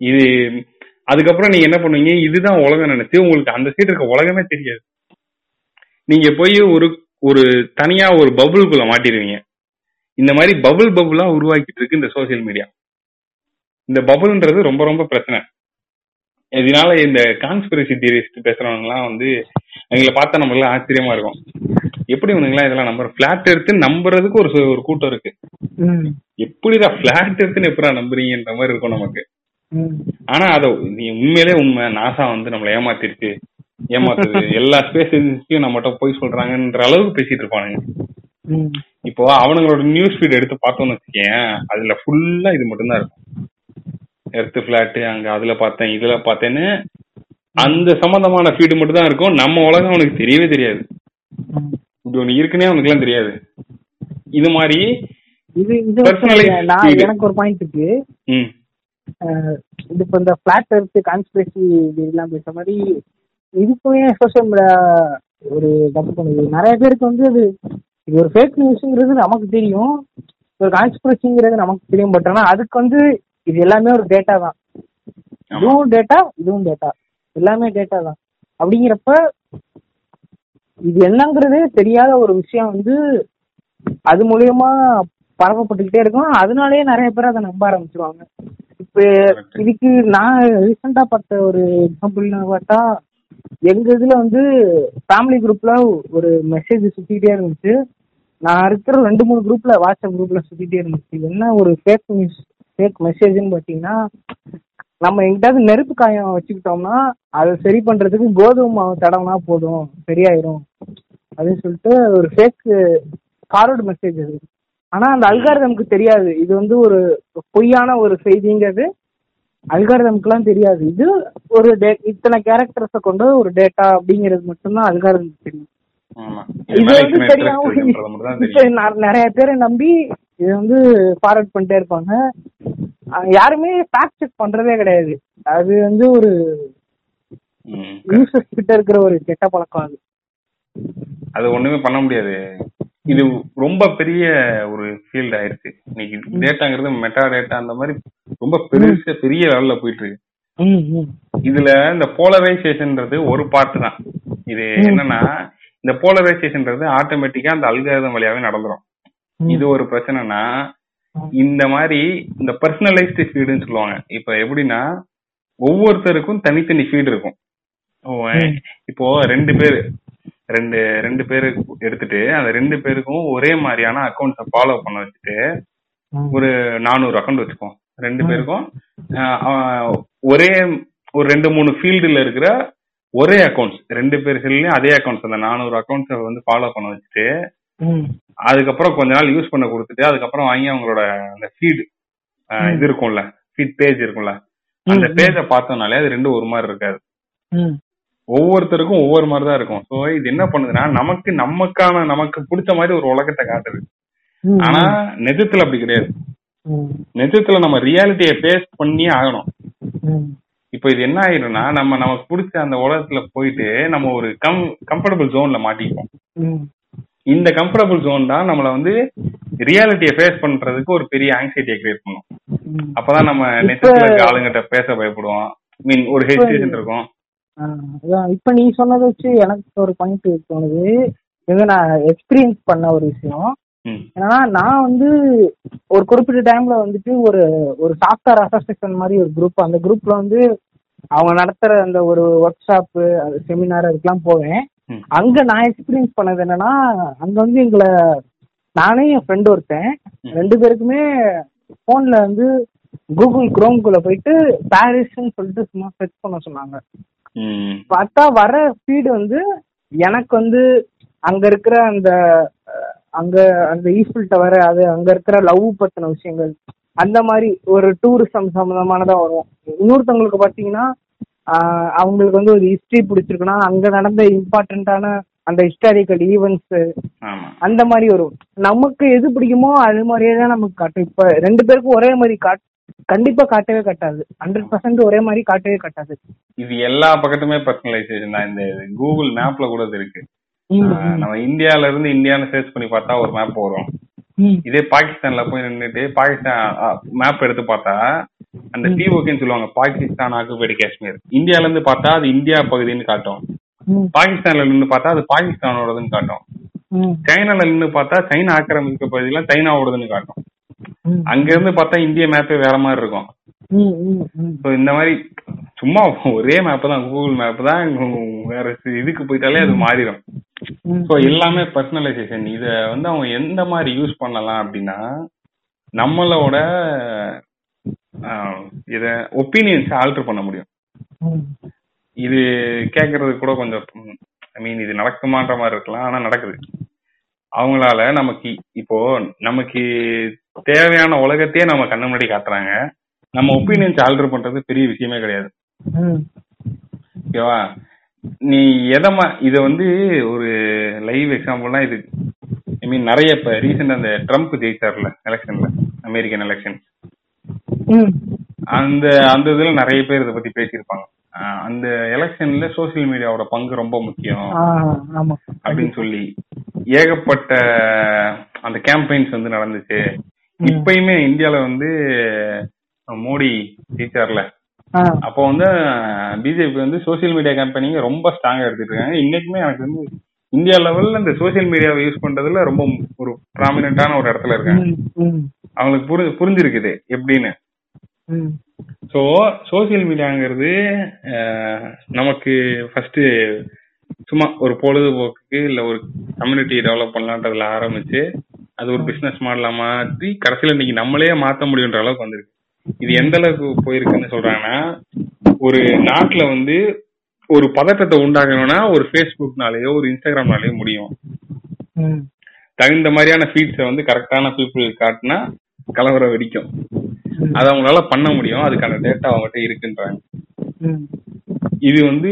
இது அதுக்கப்புறம் நீங்க என்ன பண்ணுவீங்க? இதுதான் உலகம் நினைச்சு உங்களுக்கு அந்த சைடு இருக்க உலகமே தெரியாது. நீங்க போய் ஒரு ஒரு தனியா ஒரு பபுளுக்குள்ள மாட்டிடுவீங்க. இந்த மாதிரி பபுள் பபுளா உருவாக்கிட்டு இருக்கு இந்த சோசியல் மீடியா இந்த பபுள்ன்றது ரொம்ப ரொம்ப பிரச்சனை. இதனால இந்த கான்ஸ்பிரசி தியரிஸ்ட் பேசுறவங்கலாம் வந்து எங்களை பார்த்தா நமக்கு எல்லாம் ஆச்சரியமா இருக்கும். எப்படி இவனுங்களாம் இதெல்லாம் நம்புற பிளாட் எடுத்து நம்புறதுக்கு ஒரு ஒரு கூட்டம் இருக்கு. எப்படிதான் பிளாட் எடுத்துன்னு எப்படா நம்புறீங்கன்ற மாதிரி இருக்கும் நமக்கு. ஆனா அத நீ உண்மையிலே உண்மை நாசா வந்து நம்மள ஏமாத்திருச்சு ஏமாத்துது. எல்லா ஸ்பேஸ் ஏஜென்சியும் நம்மகிட்ட போய் சொல்றாங்கன்ற அளவுக்கு பேசிட்டு இருப்பானுங்க. இப்போ அவனுங்களோட நியூஸ் ஃபீட் எடுத்து பார்த்தோம்னு வச்சுக்கேன் அதுல ஃபுல்லா இது மட்டும்தான் இருக்கும். எர்த் பிளாட் அங்க அதுல பார்த்தேன் இதுல பார்த்தேன்னு அந்த சம்பந்தமான ஃபீடு மட்டும் தான் இருக்கும். நம்ம உலகம் அவனுக்கு தெரியவே தெரியாது. இப்படி ஒண்ணு இருக்குன்னே அவனுக்கு எல்லாம் தெரியாது. இது மாதிரி இது இது நான். எனக்கு ஒரு பாயிண்ட் இருக்கு. இது இப்போ இந்த ஃபிளாட் எர்த் கான்ஸ்பிரசி இதெல்லாம் பேசுற மாதிரி இதுக்குமே சோஷியல் மீடியா ஒரு தப்பு பண்ணுது நிறைய பேருக்கு வந்து அது இது ஒரு ஃபேக் நியூஸ்ங்கிறது நமக்கு தெரியும். ஒரு கான்ஸ்பிரசிங்கிறது நமக்கு தெரியும். பட் ஆனா அதுக்கு வந்து இது எல்லாமே ஒரு டேட்டா தான். இதுவும் டேட்டா இதுவும் டேட்டா எல்லாமே டேட்டா தான். அப்படிங்கிறப்ப இது என்னங்கிறதே தெரியாத ஒரு விஷயம் வந்து அது மூலியமா பரப்பப்பட்டுக்கிட்டே இருக்கும். அதனாலேயே நிறைய பேர் அதை நம்ப ஆரம்பிச்சிருவாங்க. இப்ப. இதுக்கு நான் ரீசெண்டா பார்த்த ஒரு எக்ஸாம்பிள்னு பார்த்தா எங்க இதுல வந்து ஃபேமிலி குரூப்ல ஒரு மெசேஜ் சுத்திட்டே இருந்துச்சு. நான் இருக்கிற ரெண்டு மூணு குரூப்ல வாட்ஸ்அப் குரூப்ல சுத்திட்டே இருந்துச்சு. என்ன ஒரு ஃபேக் நியூஸ் ஃபேக் மெசேஜ்னு பாத்தீங்கன்னா நம்ம எங்கிட்டாவது நெருப்பு காயம் வச்சுக்கிட்டோம்னா அதை சரி பண்றதுக்கு கோதுமை மாவு தடவுனா போதும் சரியாயிரும். அப்படின்னு சொல்லிட்டு ஒரு ஃபேக் ஃபார்வர்டு மெசேஜ் அது. ஆனா அந்த அல்காரதமுக்கு தெரியாது. இது வந்து ஒரு பொய்யான ஒரு செய்திங்கிறது அல்காரதமுக்குலாம் தெரியாது. இது ஒரு டே இத்தனை கேரக்டர்ஸை கொண்ட ஒரு டேட்டா அப்படிங்கிறது மட்டும்தான் அல்காரதமுக்கு தெரியும். இது வந்து தெரியாம நிறைய பேரை நம்பி இதை வந்து ஃபார்வர்ட் பண்ணிட்டே இருப்பாங்க. யாருமே ஃபேக்ட் செக் பண்றதே கிடையாது. அது வந்து ஒரு. யூசர்ஸ் கிட்ட இருக்கிற ஒரு கெட்ட பழக்கம் அது. அது ஒண்ணுமே பண்ண முடியாது. இது ரொம்ப பெரிய ஒரு ஃபீல்ட் ஆயிருச்சு இன்னைக்கு டேட்டாங்கிறது மெட்டா டேட்டா அந்த மாதிரி ரொம்ப பெருசு பெரிய லெவல்ல போயிட்டு இருக்கு. இதுல இந்த போலரைசேஷன்ன்றது ஒரு பார்ட் தான். இது என்னன்னா இந்த போலரைசேஷன்ன்றது ஆட்டோமேட்டிக்கா அந்த அல்காரிதம் வழியாவே நடந்துரும். இது ஒரு பிரச்சனைனா இந்த மாதிரி இந்த பர்சனலைஸ்டு ஃபீடுன்னு சொல்லுவாங்க. இப்ப எப்படின்னா ஒவ்வொருத்தருக்கும் தனித்தனி ஃபீடு இருக்கும். இப்போ ரெண்டு பேர் ரெண்டு ரெண்டு பேரு எடுத்துட்டு அந்த ரெண்டு பேருக்கும் ஒரே மாதிரியான அக்கௌண்ட்ஸை ஃபாலோ பண்ண வச்சுட்டு. ஒரு நானூறு அக்கௌண்ட் வச்சுக்கோம் ரெண்டு பேருக்கும் ஒரே ஒரு ரெண்டு மூணு ஃபீல்டுல இருக்கிற ஒரே அக்கௌண்ட்ஸ் ரெண்டு பேர் செல்லையும் அதே அக்கௌண்ட்ஸ் அந்த நானூறு அக்கௌண்ட்ஸை வந்து ஃபாலோ பண்ண வச்சுட்டு அதுக்கப்புறம் கொஞ்ச நாள் யூஸ் பண்ண கொடுத்துட்டு அதுக்கப்புறம் வாங்கி அவங்களோட அந்த ஃபீட் இது இருக்கும்ல ஃபீட் பேஜ் இருக்கும்ல அந்த பேஜை பார்த்தோம்னாலே அது ரெண்டும் ஒரு மாதிரி இருக்காது. ஒவ்வொருத்தருக்கும் ஒவ்வொரு மாதிரி தான் இருக்கும். ஸோ இது என்ன பண்ணுதுன்னா நமக்கு நமக்கான நமக்கு பிடிச்ச மாதிரி ஒரு உலகத்தை காட்டுது. ஆனா நிஜத்துல அப்படி கிடையாது. நிஜத்துல நம்ம ரியாலிட்டியை ஃபேஸ் பண்ணி ஆகணும். இப்போ இது என்ன ஆயிடும்னா நம்ம நமக்கு பிடிச்ச அந்த உலகத்துல போயிட்டு நம்ம ஒரு கம் கம்ஃபர்டபுள் ஜோன்ல மாட்டிப்போம். ம், இந்த கம்ஃபர்டபுள் ஜோன் தான் நம்மள வந்து ரியாலிட்டியை ஃபேஸ் பண்றதுக்கு ஒரு பெரிய ஆங்ஸைட்டியை கிரியேட் பண்ணும். அப்பதான் நம்ம நெட்ல இருக்க ஆளுங்கிட்ட பேச பயப்படுவோம். மீன் ஒரு ஹெசிடேஷன் இருக்கும். அதான். இப்ப நீ சொன்னதை வச்சு எனக்கு ஒரு பாயிண்ட் தோணுது. இது நான் எக்ஸ்பீரியன்ஸ் பண்ண ஒரு விஷயம். ஏன்னா நான் வந்து ஒரு குறிப்பிட்ட டைம்ல வந்துட்டு ஒரு ஒரு சாஃப்ட்வேர் அசோசியேஷன் மாதிரி ஒரு குரூப் அந்த குரூப்ல வந்து அவங்க நடத்துற அந்த ஒரு ஒர்க் ஷாப்பு செமினார் அதுக்கெல்லாம் போவேன். அங்க நான் எக்ஸ்பீரியன்ஸ் பண்ணது என்னன்னா அங்க வந்து எங்களை நானே என் ஃப்ரெண்டு ஒருத்தன். ரெண்டு பேருக்குமே போன்ல வந்து கூகுள் குரோம்குள்ள போயிட்டு பாரிஸ்ன்னு சொல்லிட்டு சும்மா செர்ச் பண்ண சொன்னாங்க பார்த்தா வர ஃபீடு வந்து எனக்கு வந்து அங்க இருக்கிற அந்த அங்க அந்த ஈஃபில் டவர் அது அங்க இருக்கிற லவ் பத்தின விஷயங்கள் அந்த மாதிரி ஒரு டூரிசம் சம்பந்தமானதா வரும். இன்னொருத்தவங்களுக்கு பாத்தீங்கன்னா ஆஹ், அவங்களுக்கு வந்து ஒரு ஹிஸ்டரி பிடிச்சிருக்குன்னா அங்க நடந்த இம்பார்ட்டன்டான அந்த ஹிஸ்டாரிக்கல் ஈவெண்ட்ஸ் அந்த மாதிரி வரும். நமக்கு எது பிடிக்குமோ அது மாதிரியே தான் நமக்கு காட்டும். இப்ப ரெண்டு பேருக்கும் ஒரே மாதிரி காட் கண்டிப்பா காட்டவே காட்டாது. ஹண்ட்ரட் பர்சன்ட் ஒரே மாதிரி காட்டவே காட்டாது. இது எல்லா பக்கத்துமே பர்சனலைசேஷன் தான். இந்த கூகுள் மேப்ல கூட இருக்கு. நம்ம இந்தியால இருந்து இந்தியான்னு சர்ச் பண்ணி பார்த்தா ஒரு மேப் வரும். இதே பாகிஸ்தான்ல போய் நின்னுட்டு பாகிஸ்தான் மேப் எடுத்து பார்த்தா அந்த பிஓகேன்னு சொல்லுவாங்க பாகிஸ்தான் ஆக்குபைடு காஷ்மீர். இந்தியால இருந்து பார்த்தா அது இந்தியா பகுதின்னு காட்டும். பாகிஸ்தான்ல நின்று பார்த்தா அது பாகிஸ்தானோடதுன்னு காட்டும். சைனால நின்று பார்த்தா சைனா ஆக்கிரமிக்க பகுதியெல்லாம் சைனாவோடதுன்னு காட்டும். அங்க இருந்து பார்த்தா இந்திய மேப்பே வேற மாதிரி இருக்கும். இந்த மாதிரி சும்மா ஒரே மேப் தான் கூகுள் மேப் தான் வேற இதுக்கு போயிட்டாலே அது மாறிடும். ஸோ எல்லாமே பர்சனலைசேஷன் இதை வந்து அவங்க எந்த மாதிரி யூஸ் பண்ணலாம் அப்படின்னா நம்மளோட இத ஒப்பீனியன்ஸ் ஆல்டர் பண்ண முடியும். இது கேட்கறது கூட கொஞ்சம் ஐ மீன் இது நடக்குமான்ற மாதிரி இருக்கலாம். ஆனா நடக்குது. அவங்களால நமக்கு இப்போ நமக்கு தேவையான உலகத்தையே நம்ம கண்ணு முன்னாடி காட்டுறாங்க. நம்ம ஒப்பீனியன்ஸ் ஆல்டர் பண்றது பெரிய விஷயமே கிடையாது. ஓகேவா நீ எதமா இத வந்து ஒரு லைவ் எக்ஸாம்பிள்னா இது ஐ மீன் நிறைய இப்ப ரீசெண்ட் அந்த ட்ரம்ப் ஜெயிச்சார்ல எலெக்ஷன்ல அமெரிக்கன் எலெக்ஷன். அந்த அந்த இதுல நிறைய பேர் இதை பத்தி பேசியிருப்பாங்க. அந்த எலெக்ஷன்ல சோசியல் மீடியாவோட பங்கு ரொம்ப முக்கியம். அப்படின்னு சொல்லி ஏகப்பட்ட அந்த கேம்பெயின்ஸ் வந்து நடந்துச்சு. இப்பயுமே இந்தியால வந்து மோடி ஜெயிச்சார்ல. அப்போ வந்து பிஜேபி வந்து சோசியல் மீடியா கேம்பெயினிங்க ரொம்ப ஸ்ட்ராங்கா எடுத்துட்டு இருக்காங்க. இன்னைக்குமே எனக்கு வந்து இந்தியா லெவல்ல இந்த சோசியல் மீடியாவை யூஸ் பண்றதுல ரொம்ப ஒரு ப்ராமினென்ட்டான ஒரு இடத்துல இருக்காங்க. அவங்களுக்கு புரி புரிஞ்சிருக்குது எப்படின்னு. ஸோ சோசியல் மீடியாங்கிறது நமக்கு ஃபர்ஸ்ட் சும்மா ஒரு பொழுதுபோக்குக்கு இல்ல ஒரு கம்யூனிட்டி டெவலப் பண்ணலான்றதுல ஆரம்பிச்சு அது ஒரு பிசினஸ் மாடலா மாற்றி கடைசியில இன்னைக்கு நம்மளே மாத்த முடியுன்ற அளவுக்கு வந்திருக்கு. இது எந்த அளவுக்கு போயிருக்குன்னு சொல்றாங்கன்னா ஒரு நாட்டுல வந்து ஒரு பதட்டத்தை உண்டாக்கணும்னா ஒரு ஃபேஸ்புக்னாலேயோ ஒரு இன்ஸ்டாகிராம்னாலேயோ முடியும். தகுந்த மாதிரியான ஃபீட்ஸை வந்து கரெக்டான பீப்புள் காட்டினா கலவரம் வெடிக்கும். அதை அவங்களால பண்ண முடியும். அதுக்கான டேட்டா அவங்ககிட்ட இருக்குன்றாங்க. இது வந்து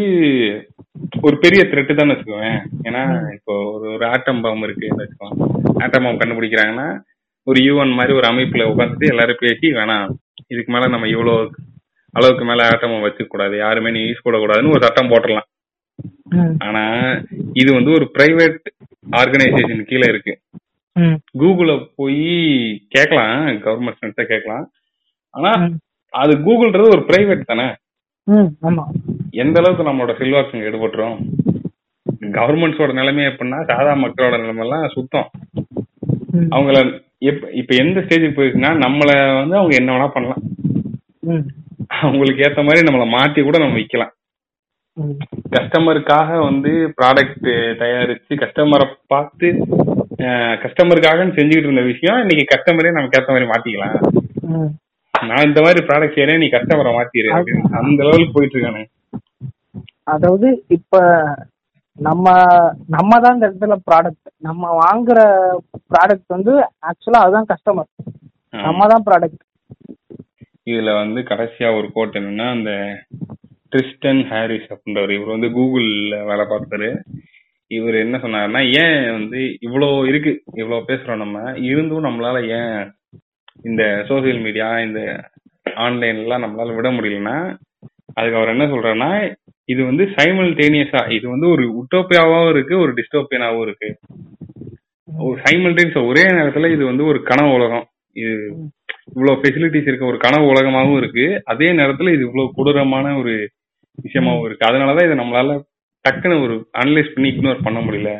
ஒரு பெரிய த்ரெட்டு தான் வச்சுக்கோவேன். ஏன்னா இப்போ ஒரு ஒரு ஆட்டம் பாம் இருக்குன்னு வச்சுக்கோங்க. ஆட்டம் பாம் கண்டுபிடிக்கிறாங்கன்னா ஒரு யூஎன் மாதிரி ஒரு அமைப்புல உட்காந்துட்டு எல்லாரும் பேசி வேணாம் இதுக்கு மேல நம்ம இவ்வளோ அளவுக்கு மேல ஆட்டம் வச்சுக்க கூடாது. யாருமே நீ யூஸ் கூடாதுன்னு ஒரு சட்டம் போட்டுடலாம். ம். ஆனா இது வந்து ஒரு பிரைவேட் ஆர்கனைசேஷன் கீழே இருக்கு. கூகுள போய் கேட்கலாம். கவர்மெண்ட் ஃப்ரெண்ட்ஸை கேட்கலாம். ஆனா. அது கூகுள்ன்றது ஒரு பிரைவேட் தானே? எந்த அளவுக்கு நம்மளோட செல்வாக்கு எடுபட்டுரும் கவர்மெண்ட்ஸோட நிலைமை எப்படின்னா சாதா மக்களோட நிலைமை எல்லாம் சுத்தம் அவங்கள எப்ப இப்ப எந்த ஸ்டேஜுக்கு போயிருக்குன்னா நம்மள வந்து அவங்க என்ன வேணா பண்ணலாம். அவங்களுக்கு ஏத்த மாதிரி நம்மள மாத்தி கூட நம்ம விற்கலாம் ம். கஸ்டமருக்காக வந்து ப்ராடக்ட் தயாரிச்சு கஸ்டமரை பார்த்து கஸ்டமருக்காக செஞ்சுக்கிட்டு இருந்த விஷயம் இன்னைக்கு கஸ்டமரே நமக்கு ஏத்த மாதிரி மாத்திக்கலாம். நான் இந்த மாதிரி ப்ராடக்ட் செய்யறேன் நீ கஸ்டமரை மாத்திரு அந்த லெவலுக்கு போயிட்டு இருக்கானு அதாவது இப்ப நம்ம நம்ம தான் இந்த இடத்துல ப்ராடக்ட் நம்ம வாங்குற ப்ராடக்ட் வந்து ஆக்சுவலா அதுதான் கஸ்டமர் நம்ம தான் ப்ராடக்ட் இதுல வந்து கடைசியா ஒரு கோட் என்னன்னா அந்த ட்ரிஸ்டன் ஹாரிஸ் அப்படின்றவர் இவர் வந்து கூகுள்ல வேலை பார்த்தாரு. இவர் என்ன சொன்னாருன்னா ஏன் வந்து இவ்வளோ இருக்கு இவ்வளோ பேசுறோம் நம்ம? இருந்தும் நம்மளால ஏன் இந்த சோசியல் மீடியா இந்த ஆன்லைன்லாம் நம்மளால விட முடியலன்னா அதுக்கு அவர் என்ன சொல்றாருன்னா இது வந்து சைமல்டேனியஸா இது வந்து ஒரு உட்டோப்பியாவும் இருக்கு ஒரு டிஸ்டோப்பியனாவும் இருக்கு. ஒரு சைமல்டேனியஸா ஒரே நேரத்துல இது வந்து ஒரு கனவு உலகம். இது இவ்வளவு ஃபெசிலிட்டிஸ் இருக்க ஒரு கனவு உலகமாவும் இருக்கு. அதே நேரத்துல இது இவ்வளவு கொடூரமான ஒரு விஷயமாவும் இருக்கு. அதனாலதான் இதை நம்மளால டக்குன்னு ஒரு அனலைஸ் பண்ணி இக்னோர் பண்ண முடியல.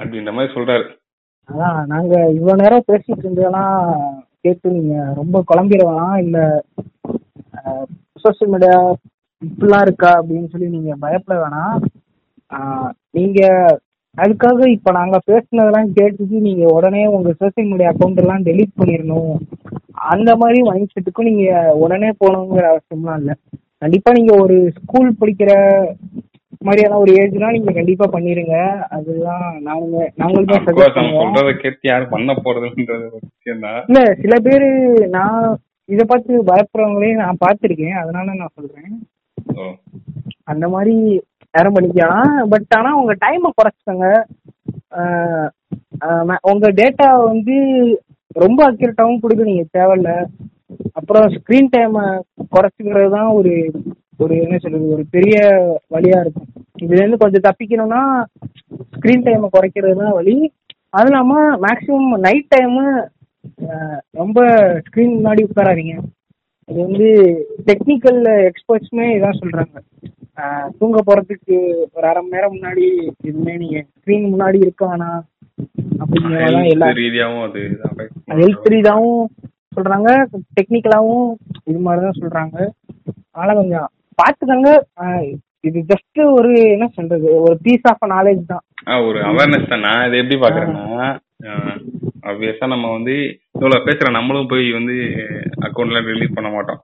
அப்படின்ற மாதிரி சொல்றாரு. அதான் நாங்க இவ்வளவு நேரம் பேசிட்டு இருந்ததெல்லாம் கேட்டு நீங்க ரொம்ப குழம்பிடுவானா இல்ல சோசியல் மீடியா இப்படிலாம் இருக்கா அப்படின்னு சொல்லி நீங்க பயப்பட வேணாம். நீங்க அதுக்காக இப்ப நாங்க பேசுனதெல்லாம் கேட்டுட்டு நீங்க உடனே உங்க சோசியல் மீடியா அக்கௌண்ட் எல்லாம் டெலீட் பண்ணிடணும். அந்த மாதிரி மைண்ட் செட்டுக்கும் நீங்க உடனே போகணுங்கிற அவசியம்லாம் இல்லை. கண்டிப்பா நீங்க ஒரு ஸ்கூல் படிக்கிற மாதிரியான ஒரு ஏஜ்னா நீங்க கண்டிப்பா பண்ணிருங்க. அதுதான் நாங்க நாங்களுமே சொல்றதை கேட்டு யாரும் பண்ண போறதுன்றது தான். இல்ல சில பேரு நான் இத பார்த்து பயப்படுறவங்களையும் நான் பார்த்திருக்கேன். அதனால நான் சொல்றேன். அந்த மாதிரி நேரம் பண்ணிக்கலாம். பட் ஆனா உங்க டைமை குறைச்சிக்கோங்க. ம- உங்க டேட்டா வந்து ரொம்ப அக்யூரேட்டாவும் கொடுக்க நீங்க தேவையில்ல. அப்புறம் ஸ்க்ரீன் டைமை குறைச்சிக்கிறது தான் ஒரு ஒரு என்ன சொல்றது ஒரு பெரிய வழியா இருக்கும். இதுல இருந்து கொஞ்சம் தப்பிக்கணும்னா ஸ்க்ரீன் டைமை குறைக்கிறது தான் வழி. அது இல்லாம மேக்ஸிமம் நைட் டைமு ரொம்ப ஸ்க்ரீன் முன்னாடி உட்காராதீங்க. அது வந்து டெக்னிக்கல் எக்ஸ்பர்ட்ஸுமே இதான் சொல்றாங்க. ஆஹ் தூங்க போறதுக்கு ஒரு அரை மணி நேரம் முன்னாடி இதுமே நீங்க ஸ்க்ரீன் முன்னாடி இருக்க வேணாம் அப்படிங்கிறதான் எல்லா ரீதியாவும் அது. ஹெல்த் ரீதியாவும் சொல்றாங்க டெக்னிக்கலாவும் இது மாதிரி தான் சொல்றாங்க. அதனால கொஞ்சம் பார்த்துக்கங்க. இது ஜஸ்ட் ஒரு என்ன சொல்றது ஒரு பீஸ் ஆஃப் நாலேஜ் தான். ஒரு அவேர்னஸ் தான். நான் இதை எப்படி பாக்குறேன்னா ஆப்வியஸா நம்ம வந்து இவ்வளவு பேசுற நம்மளும் போய் வந்து அக்கௌண்ட்ல ரிலீஸ் பண்ண மாட்டோம்.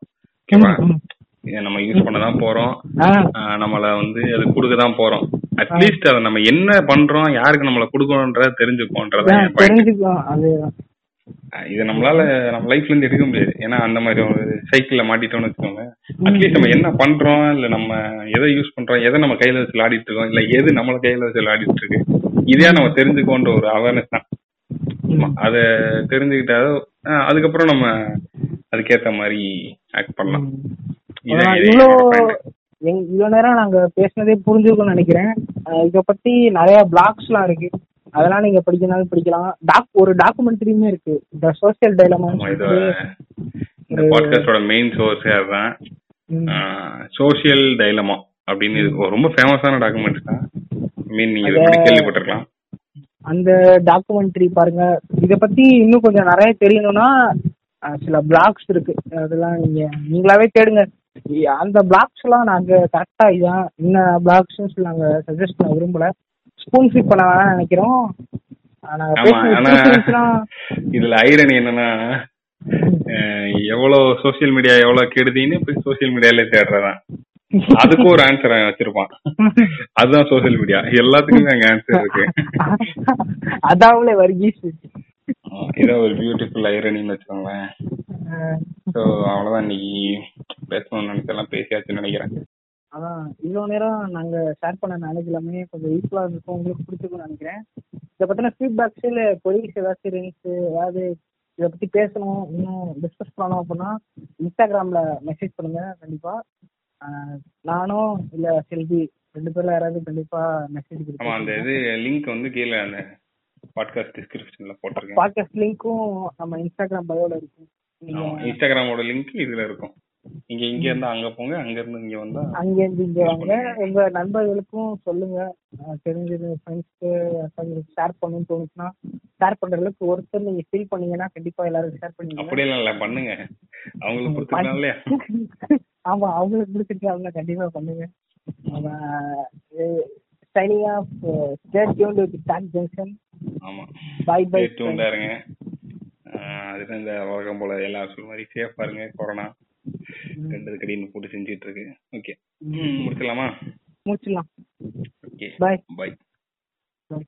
ஓகேவா இதை நம்ம யூஸ் பண்ண தான் போறோம் நம்மள வந்து அது கொடுக்க தான் போறோம் அட்லீஸ்ட் அதை நம்ம என்ன பண்றோம் யாருக்கு நம்மள கொடுக்கணும்ன்றத தெரிஞ்சுக்கோன்றத இது நம்மளால நம்ம லைஃப்ல இருந்து எடுக்க முடியாது. ஏன்னா அந்த மாதிரி ஒரு சைக்கிள்ல மாட்டிட்டோம்னு வச்சுக்கோங்க அட்லீஸ்ட் நம்ம என்ன பண்றோம் இல்ல நம்ம எதை யூஸ் பண்றோம் எதை நம்ம கையில வச்சு விளையாடிட்டு இருக்கோம் இல்ல எது நம்மள கையில வச்சு விளையாடிட்டு இருக்கு இதே நம்ம தெரிஞ்சுக்கோன்ற ஒரு அவேர்னஸ் தான். அத தெரிஞ்சுக்கிட்டா ஆஹ், அதுக்கப்புறம் நம்ம அதுக்கேத்த மாதிரி ஆக்ட் பண்ணலாம். எங்- இவ்வளோ நேரம் நாங்க பேசினதே புரிஞ்சுக்கணும்னு நினைக்கிறேன். இத பத்தி நிறைய பிளாக்ஸ்லாம் இருக்கு. அதெல்லாம் நீங்க படிக்கனாலும் படிக்கலாம். டாக் ஒரு டாக்குமெண்ட்ரியுமே இருக்கு. த சோசியல் டைலமா இந்த பாட்காஸ்டோட மெயின் சோர்ஸே அதுதான். சோசியல் டைலமா அப்படின்னு இது ரொம்ப ஃபேமஸான டாக்குமெண்ட் தான் மீன் நீங்க இதை பத்தி கேள்விப்பட்டிருக்கலாம். அந்த டாக்குமெண்ட்ரி பாருங்க. இத பத்தி இன்னும் கொஞ்சம் நிறைய தெரியணும்னா சில பிளாக்ஸ் இருக்கு. அதெல்லாம் நீங்க நீங்களாவே தேடுங்க. இ- அந்த பிளாக்ஸ் எல்லாம் நாங்க கரெக்டா இதான் இன்ன பிளாக்ஸ் நாங்க சஜஸ்ட் பண்ண விரும்பல. ஸ்பூன் ஃபீட் பண்ண வேணாம் நினைக்கிறோம். இதுல ஐரணி என்னன்னா எவ்வளவு சோசியல் மீடியா எவ்வளவு கெடுதின்னு போய் சோசியல் மீடியால தேடுறதான். அதுக்கும் ஒரு ஆன்சர் வச்சிருப்பான். அதுதான் சோசியல் மீடியா எல்லாத்துக்குமே அங்க ஆன்சர் இருக்கு. அதாவலே வர்கீஸ். ஆ, இதான் ஒரு பியூட்டிஃபுல் ஐரனின்னு வச்சுக்கோங்களேன். ஸோ அவ்வளவுதான். இன்னைக்கு பேசணும்னு நினைச்செல்லாம் பேசியாச்சுன்னு நினைக்கிறேன். அதான். இவ்வளோ நேரம் நாங்க ஷேர் பண்ண நாலேஜ் எல்லாமே கொஞ்சம் யூஸ்ஃபுல்லாக இருக்கும் உங்களுக்கு பிடிச்சிருக்கும்னு நினைக்கிறேன். இதை பத்தின ஃபீட்பேக்ஸ் இல்லை கொரிஸ் ஏதாச்சும் இருந்துச்சு ஏதாவது இதை பத்தி பேசணும் இன்னும் டிஸ்கஸ் பண்ணணும் அப்படின்னா இன்ஸ்டாகிராம்ல மெசேஜ் பண்ணுங்க கண்டிப்பா. ஆஹ் நானும் இல்ல செல்வி ரெண்டு பேர்ல யாராவது கண்டிப்பா மெசேஜ் ஆமா அந்த இது லிங்க் வந்து கீழே அந்த பாட்காஸ்ட் டிஸ்கிரிப்ஷன்ல போட்டிருக்கேன். பாட்காஸ்ட் லிங்க்கும் நம்ம இன்ஸ்டாகிராம் பயோல இருக்கும். இன்ஸ்டாகிராமோட லிங்க் இதுல இருக்கும். நீங்க இங்க இருந்து அங்க போங்க அங்க இருந்து இங்க வந்தா அங்கேருந்து இங்க வாங்க. உங்க நண்பர்களுக்கும் சொல்லுங்க. தெரிஞ்சது ஃப்ரெண்ட்ஸ்க்கு ஷேர் பண்ணணும்னு தோணுச்சுன்னா ஷேர் பண்ற அளவுக்கு ஒருத்தர் நீங்க ஃபீல் பண்ணீங்கன்னா கண்டிப்பா எல்லாரும் ஷேர் பண்ணுவீங்க அப்படியெல்லாம் இல்ல பண்ணுங்க. அவங்களுக்கு கொடுத்துருக்காங்க இல்லையா? [laughs] ஆமா அவங்களுக்கு பிடிச்சிருக்காங்க கண்டிப்பா பண்ணுங்க. Styling off stay tuned with Talk Junction ஆமா. பை பை டூண்டா இருங்க அதுதான் இந்த உலகம் போல எல்லா சொல்ல மாதிரி சேஃபா இருங்க கொரோனா ரெண்டு கடின்னு போட்டு செஞ்சுட்டு இருக்கு. ஓகே முடிச்சிடலாமா? முடிச்சிடலாம். Okay Bye. Bye Bye.